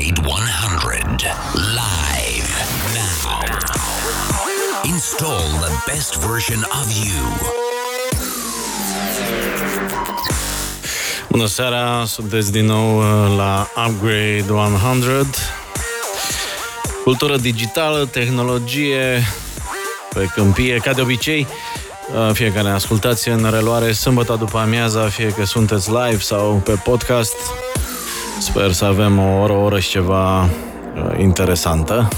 Upgrade 100. Live now. Install the best version of you. Bună seara, sunteți din nou uh, la Upgrade 100. Cultură digitală, tehnologie, pe câmpie, ca de obicei. Uh, fie că ne ascultați în reluare sâmbătă după amiaza, fie că sunteți live sau pe podcast. Sper să avem o oră, o oră și ceva uh, interesantă.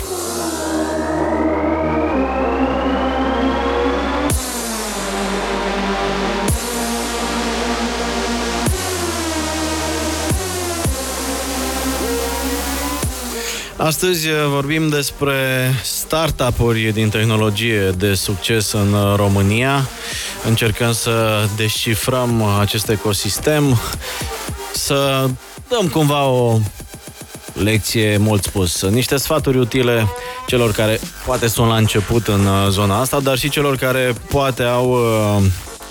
Astăzi uh, vorbim despre startup-uri din tehnologie de succes în uh, România. Încercăm să descifrăm acest ecosistem, să dăm cumva o lecție mult spus. Niște sfaturi utile celor care poate sunt la început în uh, zona asta, dar și celor care poate au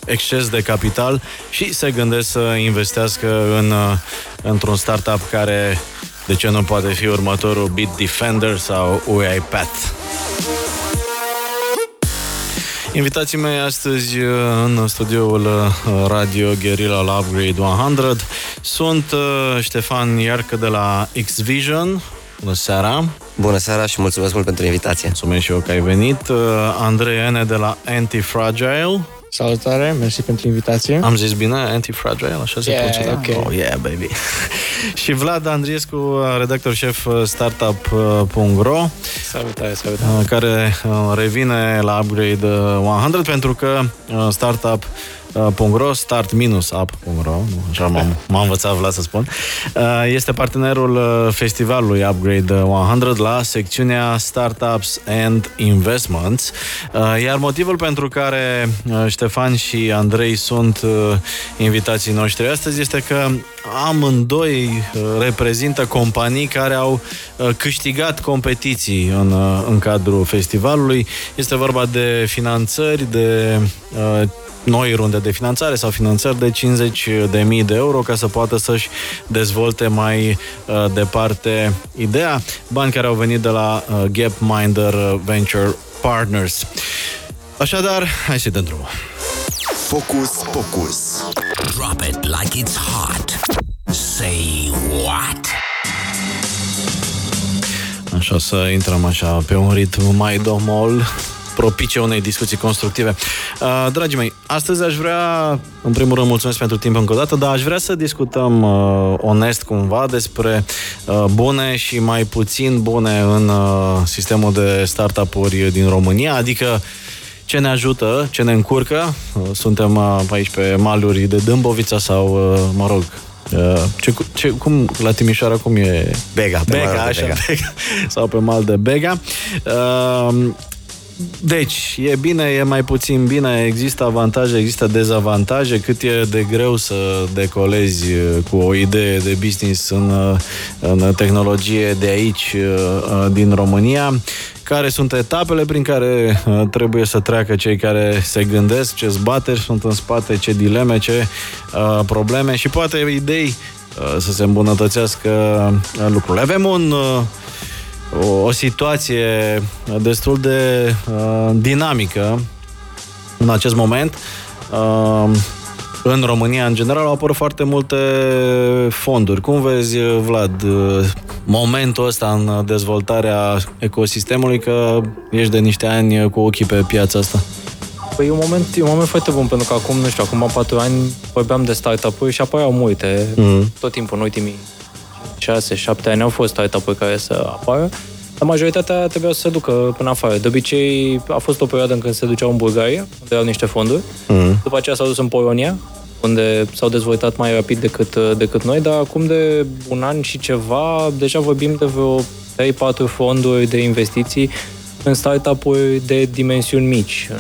exces de capital și se gândesc să investească în, într-un startup care de ce nu poate fi următorul Beat Defender sau UiPath? Invitații mei astăzi uh, în studioul uh, Radio Guerrilla la Upgrade 100 sunt uh, Ștefan Iarcă de la X-Vision. Bună seara! Bună seara și mulțumesc mult pentru invitație. Mulțumesc și eu că ai venit. Andrei Ene de la Antifragile. Salutare, mersi pentru invitație. Am zis bine, Antifragile, așa se yeah, pronunță? okay. Oh, yeah, baby. și Vlad Andriescu, redactor șef startup.ro Salutare, salutare. care uh, revine la Upgrade 100 pentru că uh, startup .ro, start-up.ro, așa m-am, m-am învățat Vlad să spun, uh, este partenerul festivalului Upgrade 100 la secțiunea Startups and Investments, iar motivul pentru care Ștefan și Andrei sunt invitații noștri astăzi este că amândoi reprezintă companii care au câștigat competiții în, în cadrul festivalului. Este vorba de finanțări, de noi runde de finanțare sau finanțări de 50 de mii de euro ca să poată să-și dezvolte mai uh, departe ideea. Bani care au venit de la uh, Gapminder Venture Partners. Așadar, hai să dăm drumul. Focus, focus. Drop it like it's hot. Say what? Așa să intrăm așa pe un ritm mai domol propice unei discuții constructive. Uh, dragii mei, astăzi aș vrea, în primul rând, mulțumesc pentru timp încă o dată, dar aș vrea să discutăm uh, onest cumva despre uh, bune și mai puțin bune în uh, sistemul de startup-uri din România, adică ce ne ajută, ce ne încurcă. Uh, suntem uh, aici pe maluri de Dâmbovița sau, uh, mă rog, Uh, ce, ce, cum, la Timișoara, cum e? Bega, pe Bega, așa, Bega. Bega. Sau pe mal de Bega. Uh, deci, e bine, e mai puțin bine, există avantaje, există dezavantaje, cât e de greu să decolezi cu o idee de business în, în tehnologie de aici, din România, care sunt etapele prin care trebuie să treacă cei care se gândesc, ce zbateri sunt în spate, ce dileme, ce probleme și poate idei să se îmbunătățească lucrurile. Avem un o, o situație destul de uh, dinamică în acest moment. Uh, în România, în general, au apărut foarte multe fonduri. Cum vezi, Vlad, momentul ăsta în dezvoltarea ecosistemului, că ești de niște ani cu ochii pe piața asta? Păi e un moment, e un moment foarte bun, pentru că acum, nu știu, acum 4 ani vorbeam de startup-uri și apăreau multe. Mm. Tot timpul, în ultimii 6-7 ani au fost startup-uri care să apară, dar majoritatea trebuia să se ducă până afară. De obicei a fost o perioadă în când se duceau în Bulgaria, unde erau niște fonduri. Mm. După aceea s-au dus în Polonia, unde s-au dezvoltat mai rapid decât, decât noi, dar acum de un an și ceva, deja vorbim de vreo 3-4 fonduri de investiții în startup-uri de dimensiuni mici. În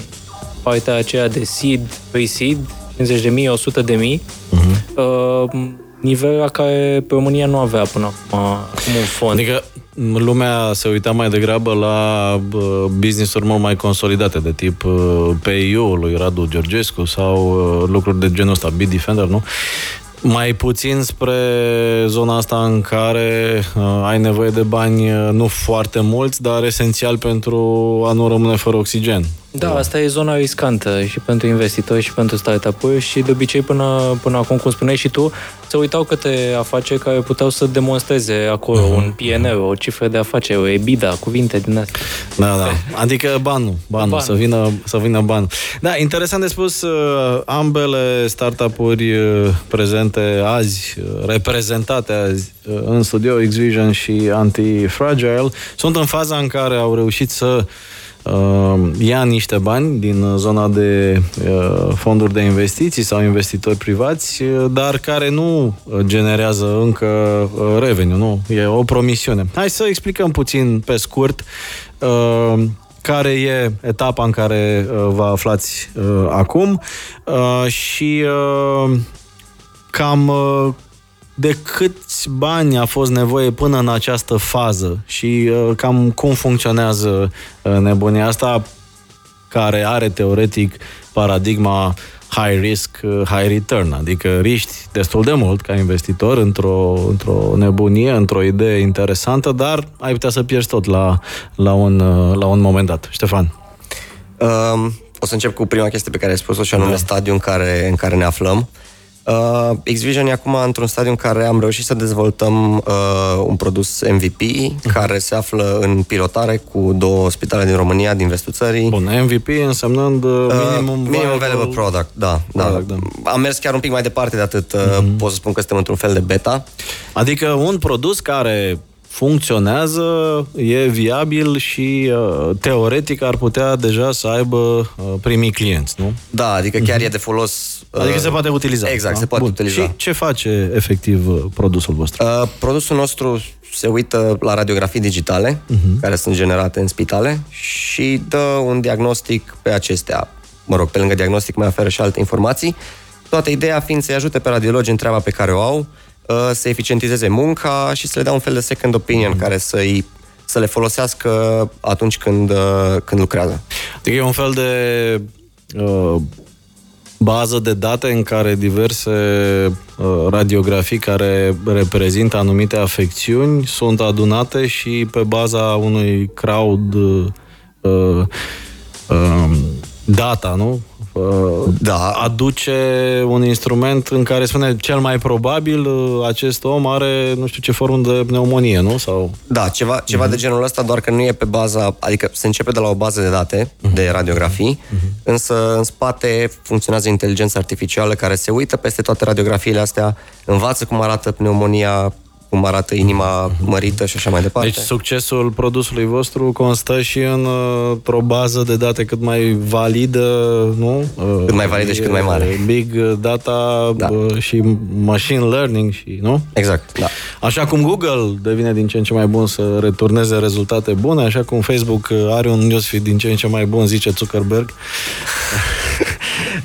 partea aceea de seed, pre-seed, 50 de mii, 100 de mii. Mm-hmm. Uh, nivel la care România nu avea până acum un fond. Adică lumea se uita mai degrabă la business-uri mult mai consolidate, de tip PIU lui Radu Georgescu sau lucruri de genul ăsta, Bit Defender, nu? mai puțin spre zona asta în care uh, ai nevoie de bani uh, nu foarte mulți, dar esențial pentru a nu rămâne fără oxigen. Da, asta e zona riscantă și pentru investitori și pentru startup-uri și de obicei până, până acum, cum spuneai și tu, se uitau câte afaceri care puteau să demonstreze acolo uh-huh. un PNL, o cifră de afaceri, o EBITDA, cuvinte din astea. Da, da. Adică banul, banul, Ban. să, vină, să vină banul. Da, interesant de spus, uh, ambele startup-uri uh, prezente azi, uh, reprezentate azi în studio Xvision și Antifragile, sunt în faza în care au reușit să uh, ia niște bani din zona de uh, fonduri de investiții sau investitori privați, uh, dar care nu generează încă uh, revenue, nu? E o promisiune. Hai să explicăm puțin pe scurt uh, care e etapa în care uh, vă aflați uh, acum uh, și uh, cam uh, de câți bani a fost nevoie până în această fază și uh, cam cum funcționează uh, nebunia asta care are teoretic paradigma high risk, uh, high return, adică riști destul de mult ca investitor într-o, într-o nebunie, într-o idee interesantă, dar ai putea să pierzi tot la, la, un, uh, la un moment dat. Ștefan. Um, o să încep cu prima chestie pe care ai spus-o și anume da. stadiul în care, în care ne aflăm. Uh, Uh, Xvision e acum într-un stadiu în care am reușit să dezvoltăm uh, un produs MVP uh-huh. care se află în pilotare cu două spitale din România, din vestul țării. Bun, MVP însemnând uh, minimum, uh, minimum viable product, da, da. Product, da. Am mers chiar un pic mai departe de atât. Uh-huh. Pot să spun că suntem într-un fel de beta. Adică un produs care funcționează, e viabil și uh, teoretic ar putea deja să aibă uh, primii clienți, nu? Da, adică chiar mm-hmm. e de folos. Uh, adică se poate utiliza. Exact, da? se poate Bun. utiliza. Și ce face efectiv uh, produsul vostru? Uh, produsul nostru se uită la radiografii digitale uh-huh. care sunt generate în spitale și dă un diagnostic pe acestea. Mă rog, pe lângă diagnostic mai oferă și alte informații. Toată ideea fiind să-i ajute pe radiologi în treaba pe care o au, Uh, să eficientizeze munca și să le dea un fel de second opinion mm-hmm. care să-i să le folosească atunci când, uh, când lucrează. Adică e un fel de uh, bază de date în care diverse uh, radiografii care reprezintă anumite afecțiuni sunt adunate și pe baza unui crowd uh, uh, data, nu? Da. aduce un instrument în care spune cel mai probabil uh, acest om are nu știu ce formă de pneumonie, nu? Sau... Da, ceva, ceva uh-huh. de genul ăsta, doar că nu e pe baza, adică se începe de la o bază de date, uh-huh. de radiografii, uh-huh. însă în spate funcționează inteligența artificială care se uită peste toate radiografiile astea, învață cum arată pneumonia cum arată inima mărită și așa mai departe. Deci succesul produsului vostru constă și în, într-o bază de date cât mai validă, nu? Cât mai validă și cât mai mare. Big data da. și machine learning și, nu? Exact, da. Așa cum Google devine din ce în ce mai bun să returneze rezultate bune, așa cum Facebook are un newsfeed din ce în ce mai bun, zice Zuckerberg.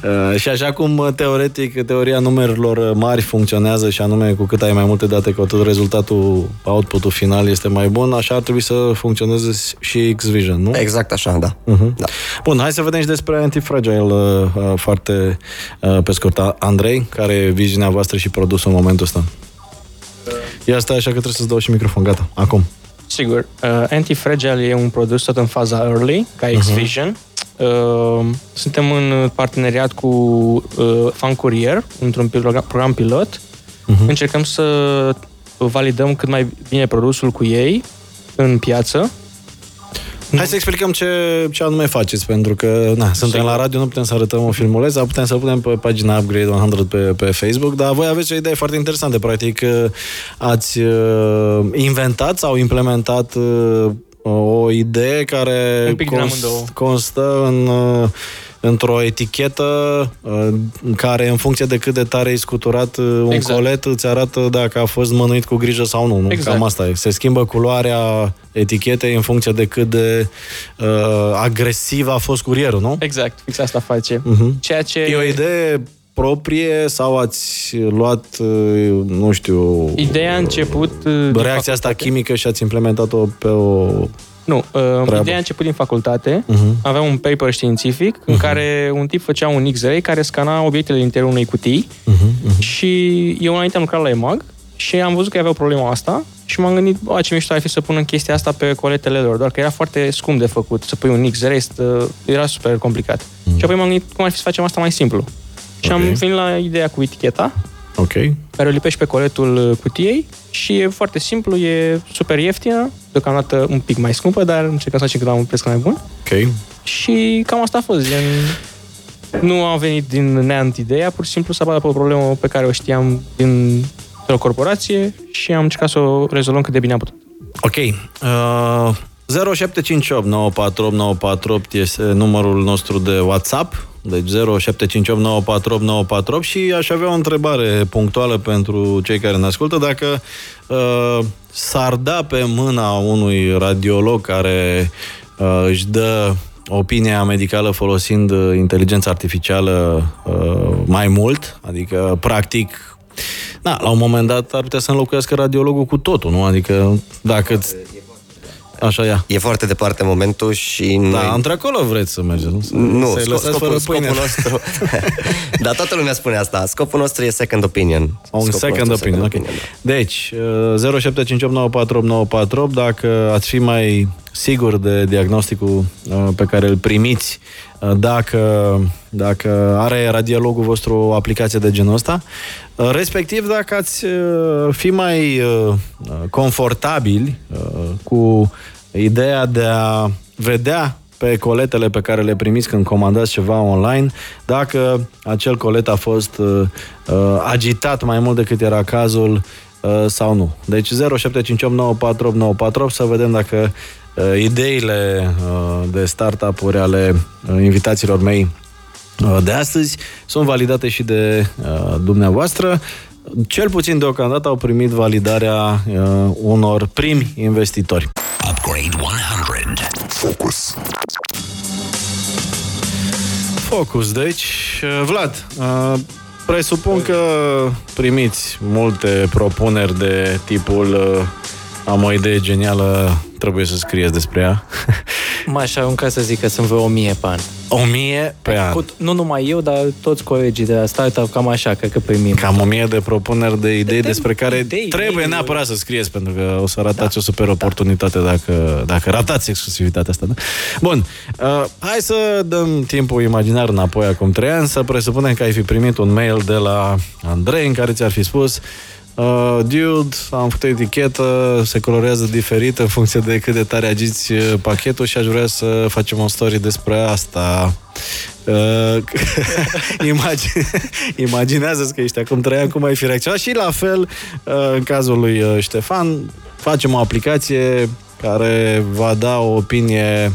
Uh, și așa cum uh, teoretic teoria numerelor mari funcționează și anume cu cât ai mai multe date, cu atât rezultatul, output-ul final este mai bun, așa ar trebui să funcționeze și X-Vision, nu? Exact așa, da. Uh-huh. da. Bun, hai să vedem și despre Antifragile uh, foarte pe scurt. Andrei, care e viziunea voastră și produsul în momentul ăsta? Ia stai așa că trebuie să-ți dau și microfon, gata, acum. Sigur. Uh, Antifragile e un produs tot în faza early, ca X-Vision. Uh-huh. Uh, suntem în parteneriat cu uh, Fan Courier, într-un program pilot. Uh-huh. Încercăm să validăm cât mai bine produsul cu ei în piață. Hai să explicăm ce, ce anume faceți, pentru că na, suntem Sigur. la radio, nu putem să arătăm o filmuleț, dar putem să punem pe pagina Upgrade 100 pe, pe Facebook, dar voi aveți o idee foarte interesantă. Practic, uh, ați uh, inventat sau implementat uh, o idee care const, constă în, uh, într-o etichetă uh, în care, în funcție de cât de tare ai scuturat uh, un exact. colet, îți arată dacă a fost mănuit cu grijă sau nu. nu? Exact. Cam asta e. Se schimbă culoarea etichetei în funcție de cât de uh, agresiv a fost curierul, nu? Exact, fix asta face. Uh-huh. Ceea ce... E o idee proprie sau ați luat, nu știu... Ideea a început... Reacția asta chimică și ați implementat-o pe o Nu, uh, ideea a început din facultate. Uh-huh. Aveam un paper științific uh-huh. în care un tip făcea un X-ray care scana obiectele din interiorul unei cutii uh-huh. Uh-huh. și eu înainte am lucrat la EMAG și am văzut că avea problema asta și m-am gândit, bă, ce mișto ar fi să pun în chestia asta pe coletele lor, doar că era foarte scump de făcut, să pui un X-ray, era super complicat. Uh-huh. Și apoi m-am gândit cum ar fi să facem asta mai simplu. Și okay. am venit la ideea cu eticheta, Ok. care o lipești pe coletul cutiei și e foarte simplu, e super ieftină, deocamdată un pic mai scumpă, dar încercăm să facem cât la un preț mai bun. Ok. Și cam asta a fost. Gen, nu am venit din neant ideea, pur și simplu s-a pe o problemă pe care o știam din o corporație și am încercat să o rezolvăm cât de bine am putut. Ok. Uh, 0758 948 948 este numărul nostru de WhatsApp. Deci 0758 948 948 și aș avea o întrebare punctuală pentru cei care ne ascultă. Dacă uh, s-ar da pe mâna unui radiolog care uh, își dă opinia medicală folosind inteligența artificială uh, mai mult, adică practic da, la un moment dat ar putea să înlocuiască radiologul cu totul, nu? Adică dacă Așa ia. E foarte departe momentul și noi... Da, într-acolo vreți să mergeți, nu? Nu, să scop, scopul, scopul nostru... Dar toată lumea spune asta. Scopul nostru e second opinion. Un scopul second opinion, second ok. Opinion, da. Deci, 0758948948, dacă ați fi mai sigur de diagnosticul uh, pe care îl primiți, uh, dacă, dacă are radiologul vostru o aplicație de genul ăsta, uh, respectiv dacă ați fi mai confortabili cu ideea de a vedea pe coletele pe care le primiți când comandați ceva online, dacă acel colet a fost uh, agitat mai mult decât era cazul uh, sau nu. Deci 0758948948 să vedem dacă uh, ideile uh, de startup-uri ale uh, invitațiilor mei uh, de astăzi sunt validate și de uh, dumneavoastră. Cel puțin deocamdată au primit validarea uh, unor primi investitori. Upgrade 100. Focus. Focus, deci, uh, Vlad, uh, presupun că primiți multe propuneri de tipul uh, am o idee genială, trebuie să scrieți despre ea. M-aș arunca să zic că sunt vreo 1000 pe an. 1000 pe an? Cu, nu numai eu, dar toți colegii de la startup, cam așa, cred că primim. Cam 1000 de propuneri de idei de, despre care idei, trebuie idei, neapărat să scrieți, pentru că o să ratați da. o super oportunitate dacă, dacă ratați exclusivitatea asta. Da? Bun, uh, hai să dăm timpul imaginar înapoi acum 3 ani, să presupunem că ai fi primit un mail de la Andrei în care ți-ar fi spus Uh, dude, am făcut etichetă, se colorează diferit în funcție de cât de tare agiți uh, pachetul și aș vrea să facem o story despre asta. Uh, imagine, imaginează-ți că ești acum trei ani, cum ai fi reacționat și la fel, uh, în cazul lui uh, Ștefan, facem o aplicație care va da o opinie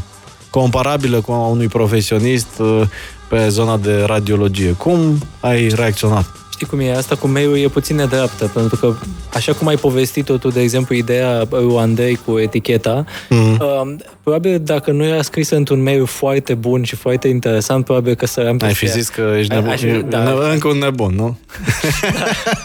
comparabilă cu a unui profesionist uh, pe zona de radiologie. Cum ai reacționat? Știi cum e, asta cu mail e puțin nedreaptă, pentru că așa cum ai povestit-o tu, de exemplu, ideea lui Andrei cu eticheta, mm. uh, probabil dacă nu era scrisă într-un mail foarte bun și foarte interesant, probabil că să Ai fi zis că ești nebun, aș, da. încă un nebun, nu? da.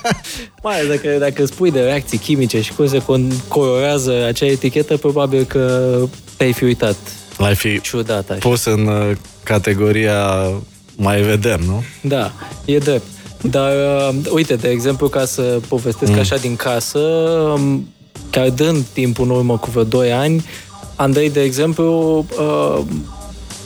Mai dacă, dacă spui de reacții chimice și cum se colorează acea etichetă, probabil că te-ai fi uitat. L-ai fi ciudat așa. pus în uh, categoria mai vedem, nu? Da, e drept. Dar, uh, uite, de exemplu, ca să povestesc mm. așa din casă, um, chiar dând timp în urmă cu vreo 2 ani, Andrei, de exemplu, uh,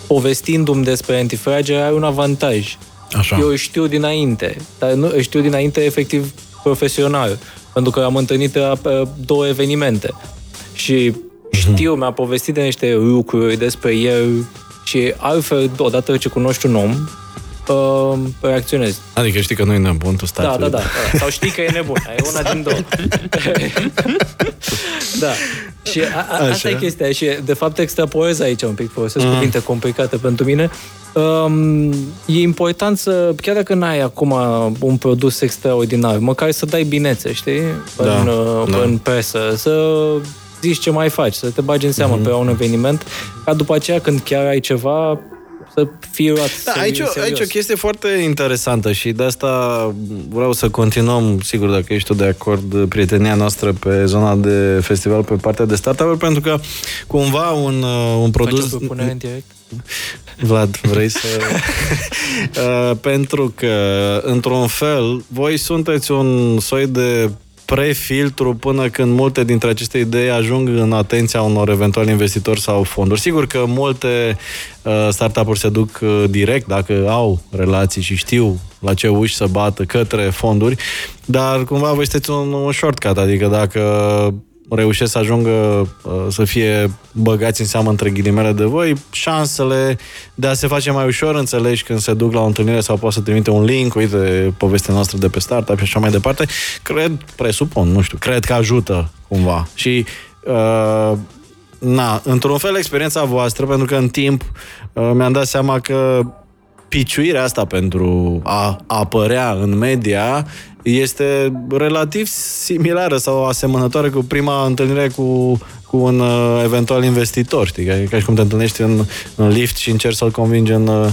povestindu-mi despre antifragile, are un avantaj. Așa. Eu știu dinainte, dar nu știu dinainte efectiv profesional, pentru că am întâlnit la uh, două evenimente. Și mhm. știu, mi-a povestit de niște lucruri despre el și altfel, odată ce cunoști un om, uh, reacționezi. Adică știi că nu e nebun, tu stai da, da, da, da. Sau știi că e nebun. E una din două. da. Și a, a, asta e chestia. Și de fapt extrapolez aici un pic, folosesc mm. cuvinte complicate pentru mine. Um, e important să, chiar dacă n-ai acum un produs extraordinar, măcar să dai binețe, știi? Da, în, da. în presă, să zici ce mai faci, să te bagi în seamă mm-hmm. pe un eveniment, ca după aceea când chiar ai ceva, să fie luat Da, seri- aici, o- serios. aici o chestie foarte interesantă și de asta vreau să continuăm, sigur, dacă ești tu de acord, prietenia noastră pe zona de festival, pe partea de startup pentru că cumva un, uh, un Faci produs... o propunere în direct? Vlad, vrei să... Uh, pentru că, într-un fel, voi sunteți un soi de prefiltru până când multe dintre aceste idei ajung în atenția unor eventuali investitori sau fonduri. Sigur că multe uh, startup-uri se duc uh, direct dacă au relații și știu la ce uși să bată către fonduri, dar cumva voi sunteți un, un shortcut, adică dacă reușesc să ajungă uh, să fie băgați în seamă între ghilimele de voi, șansele de a se face mai ușor înțelegi când se duc la o întâlnire sau poate să trimite un link, uite, povestea noastră de pe startup și așa mai departe, cred, presupun, nu știu, cred că ajută cumva. Și uh, na, într-un fel experiența voastră, pentru că în timp uh, mi-am dat seama că piciuirea asta pentru a apărea în media este relativ similară sau asemănătoare cu prima întâlnire cu, cu un uh, eventual investitor, știi? Ca, ca și cum te întâlnești în, în lift și încerci să-l convingi în, uh,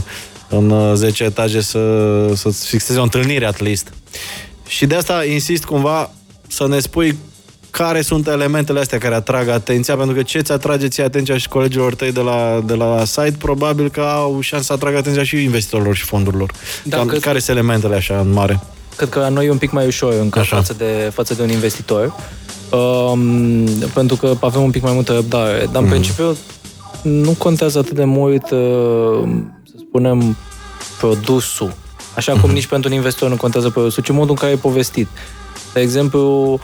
în uh, 10 etaje să, să-ți fixeze o întâlnire at least. Și de asta insist cumva să ne spui care sunt elementele astea care atrag atenția, pentru că ce ți atrage ție atenția și colegilor tăi de la, de la site, probabil că au șansa să atragă atenția și investitorilor și fondurilor. Da, Cam, cred- Care sunt elementele așa în mare? Cred că la noi e un pic mai ușor încă Așa. față de, față de un investitor. Um, pentru că avem un pic mai multă răbdare. Dar, în Mhm. principiu, nu contează atât de mult, uh, să spunem, produsul. Așa Mhm. cum nici pentru un investitor nu contează produsul, ci modul în care e povestit. De exemplu, uh,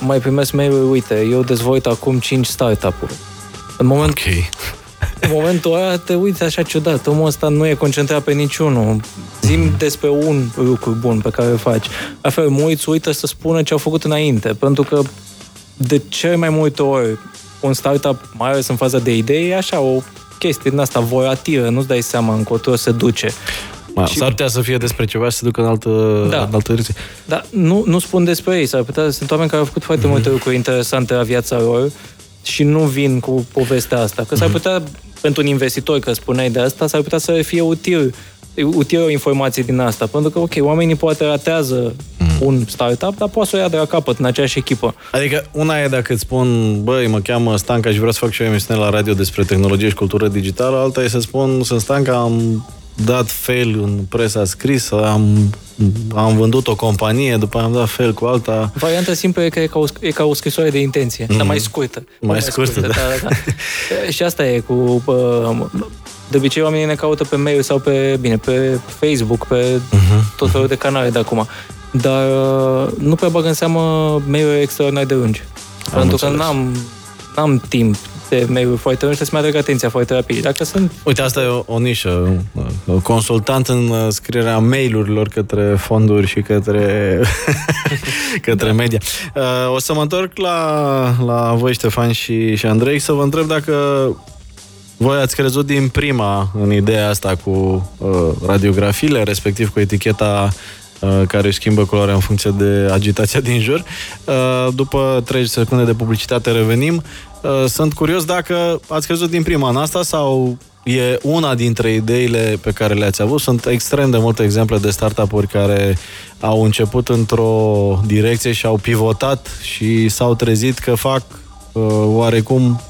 mai primesc mail uite, eu dezvolt acum 5 startup-uri. În moment, Ok. în momentul ăla te uiți așa ciudat, omul ăsta nu e concentrat pe niciunul. Zim despre un lucru bun pe care îl faci. La fel, mă uiți, uită să spună ce au făcut înainte, pentru că de cele mai multe ori un startup, mai ales în faza de idei, e așa o chestie din asta volatilă, nu-ți dai seama încotro se duce. Ma, Și- S-ar putea să fie despre ceva și să ducă în altă, Da. în altă direcție. Dar nu, nu spun despre ei, s-ar putea, sunt oameni care au făcut foarte multe lucruri interesante la viața lor și nu vin cu povestea asta. Că s-ar putea, pentru un investitor, că spuneai de asta, s-ar putea să fie util util o informație din asta, pentru că, ok, oamenii poate ratează un startup, dar poate să o ia de la capăt în aceeași echipă. Adică una e dacă îți spun, băi, mă cheamă Stanca și vreau să fac și o emisiune la radio despre tehnologie și cultură digitală, alta e să spun, sunt Stanca, am dat fail în presa scrisă, am, am vândut o companie, după aia am dat fail cu alta. Varianta simplă e că e ca o, e ca o scrisoare de intenție, mm. dar mai scurtă. Mai scurtă, da. da, da, da. și asta e cu... Uh, de obicei oamenii ne caută pe mail sau pe, bine, pe Facebook, pe uh-huh. tot felul de canale de acum. Dar uh, nu prea bag în seamă mail extraordinar de lungi. Am pentru că înțeles. n-am, n-am timp de mail foarte lungi, trebuie să-mi atrag atenția foarte rapid. Dacă sunt Uite, asta e o, o nișă. O consultant în uh, scrierea mail-urilor către fonduri și către, către da. media. Uh, o să mă întorc la, la voi, Ștefan și, și Andrei, să vă întreb dacă voi ați crezut din prima în ideea asta cu uh, radiografiile, respectiv cu eticheta uh, care își schimbă culoarea în funcție de agitația din jur. Uh, după 30 secunde de publicitate revenim. Uh, sunt curios dacă ați crezut din prima în asta sau e una dintre ideile pe care le-ați avut. Sunt extrem de multe exemple de startup-uri care au început într-o direcție și au pivotat și s-au trezit că fac uh, oarecum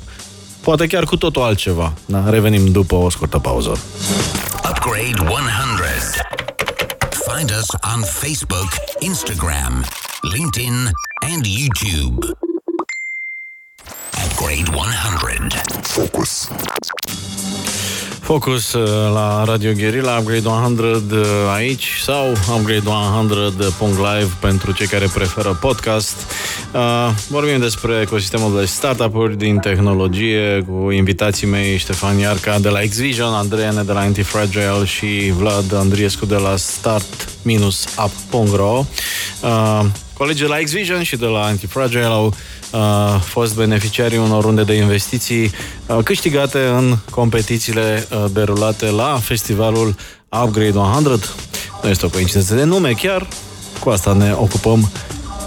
poate chiar cu totul altceva. Da, revenim după o scurtă pauză. Upgrade 100. Find us on Facebook, Instagram, LinkedIn, and YouTube. Upgrade 100. Focus. Focus uh, la Radio Guerilla, Upgrade 100 uh, aici sau upgrade100.live pentru cei care preferă podcast. Uh, vorbim despre ecosistemul de startup-uri din tehnologie cu invitații mei Ștefan Iarca de la Xvision, Andreea de la Antifragile și Vlad Andriescu de la start-up.ro. Uh, colegii la Xvision și de la Antifragile au uh, fost beneficiarii unor runde de investiții uh, câștigate în competițiile uh, derulate la festivalul Upgrade 100. Nu este o coincidență de nume, chiar cu asta ne ocupăm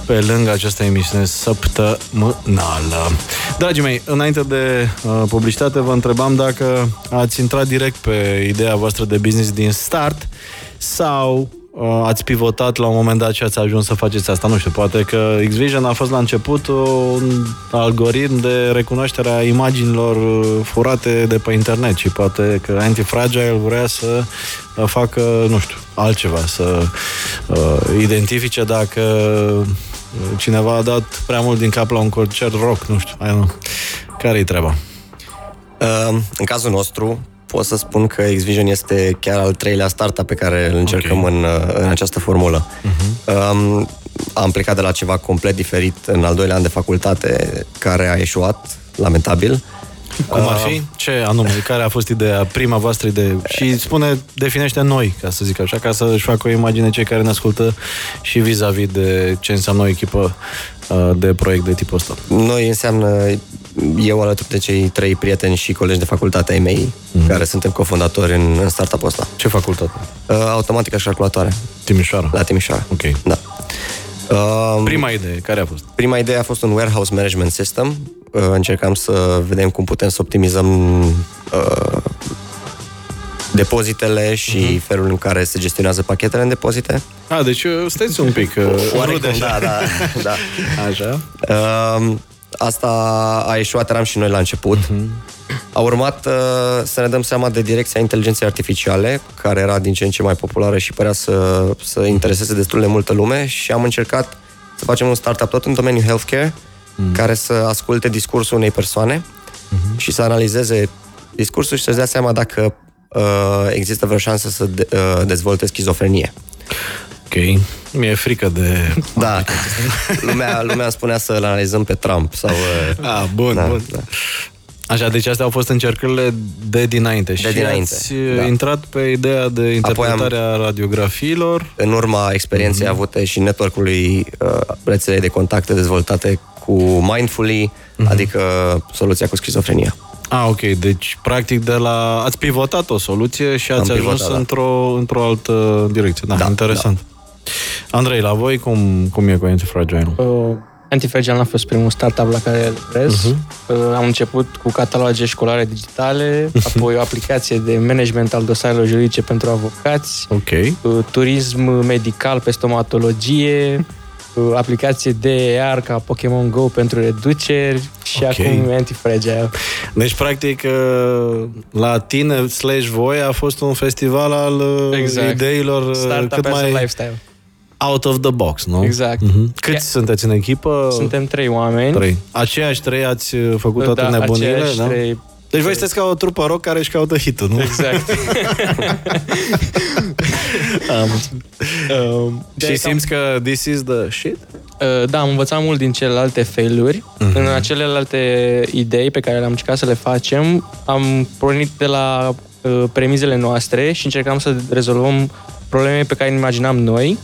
pe lângă această emisiune săptămânală. Dragii mei, înainte de uh, publicitate, vă întrebam dacă ați intrat direct pe ideea voastră de business din start sau uh, ați pivotat la un moment dat și ați ajuns să faceți asta. Nu știu, poate că Xvision a fost la început un algoritm de recunoaștere a imaginilor uh, furate de pe internet și poate că Antifragile vrea să uh, facă, nu știu, altceva, să uh, identifice dacă cineva a dat prea mult din cap la un concert rock, nu știu, ai nu. Care-i treaba? Uh, în cazul nostru, pot să spun că Xvision este chiar al treilea startup pe care îl încercăm okay. în, în această formulă. Uh-huh. Um, am plecat de la ceva complet diferit în al doilea an de facultate, care a eșuat, lamentabil. Cum ar fi? Ce anume? Care a fost ideea, prima voastră idee? Și spune, definește noi, ca să zic așa, ca să-și facă o imagine cei care ne ascultă și vis-a-vis de ce înseamnă o echipă uh, de proiect de tipul ăsta. Noi înseamnă eu alături de cei trei prieteni și colegi de facultate ai mei, mm-hmm. care suntem cofondatori în, în startup-ul ăsta. Ce facultate? Uh, automatică și calculatoare. Timișoara? La Timișoara. Ok. Da. Uh, prima idee, care a fost? Prima idee a fost un warehouse management system. Uh, încercam să vedem cum putem să optimizăm uh, depozitele și uh-huh. felul în care se gestionează pachetele în depozite. A, deci uh, stați un pic. Uh, Oarecum, da, da, da. Așa. Uh, asta a eșuat, eram și noi la început. Uh-huh. A urmat uh, să ne dăm seama de direcția inteligenței artificiale, care era din ce în ce mai populară și părea să, să intereseze destul de multă lume și am încercat să facem un startup tot în domeniul healthcare, mm. care să asculte discursul unei persoane mm-hmm. și să analizeze discursul și să-și dea seama dacă uh, există vreo șansă să de, uh, dezvolte schizofrenie. Ok. Mi-e frică de... Da. lumea, lumea spunea să-l analizăm pe Trump sau... Uh, ah, bun, da, bun. Da. Așa, deci astea au fost încercările de dinainte. De și dinainte, ați da. intrat pe ideea de interpretarea am, radiografiilor. În urma experienței mm-hmm. avute și network-ului uh, rețelei de contacte dezvoltate cu Mindfully, mm-hmm. adică soluția cu schizofrenia. Ah, ok. Deci, practic, de la... ați pivotat o soluție și ați am ajuns pivotat, da. într-o, într-o altă direcție. Da, da interesant. Da. Andrei, la voi cum, cum e cu Antifragile? Uh, Antifragile n-a fost primul startup la care lucrez. Uh-huh. Am început cu cataloge școlare digitale, uh-huh. apoi o aplicație de management al dosarelor juridice pentru avocați, okay. Uh, turism medical pe stomatologie, uh, aplicație de AR ca Pokémon Go pentru reduceri și okay. acum Antifragile. Deci, practic, uh, la tine slash voi a fost un festival al exact. ideilor Startup cât mai... lifestyle out of the box, nu? Exact. Mm-hmm. Câți yeah. sunteți în echipă? Suntem trei oameni. Trei. Aceiași trei ați uh, făcut toate da, nebunile, da? Trei. Deci voi sunteți ca o trupă rock care își caută hitul, nu? Exact. um, um, și simți cam... că this is the shit? Uh, da, am învățat mult din celelalte failuri. Uh-huh. În acelelalte idei pe care le-am încercat să le facem, am pornit de la uh, premizele noastre și încercam să rezolvăm probleme pe care ne imaginam noi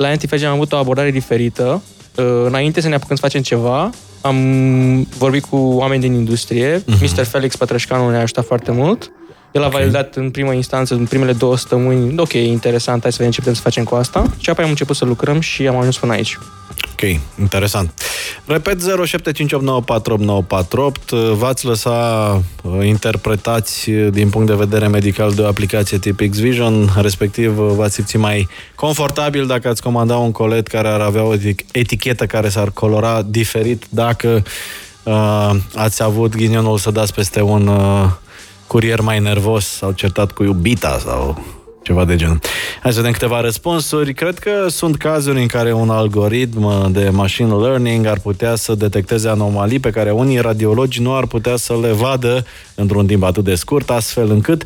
la Antifage am avut o abordare diferită. Uh, înainte să ne apucăm să facem ceva, am vorbit cu oameni din industrie. Uh-huh. Mr. Felix Pătrășcanu ne-a ajutat foarte mult. El a okay. validat în prima instanță, în primele două săptămâni, ok, interesant, hai să vedem ce putem să facem cu asta. Și apoi am început să lucrăm și am ajuns până aici. Ok, interesant. Repet, 0758948948. V-ați lăsa uh, interpretați uh, din punct de vedere medical de o aplicație tip Xvision, respectiv uh, v-ați simți mai confortabil dacă ați comanda un colet care ar avea o etichetă care s-ar colora diferit dacă uh, ați avut ghinionul să dați peste un uh, curier mai nervos sau certat cu iubita sau ceva de genul. Hai să vedem câteva răspunsuri. Cred că sunt cazuri în care un algoritm de machine learning ar putea să detecteze anomalii pe care unii radiologi nu ar putea să le vadă într-un timp atât de scurt, astfel încât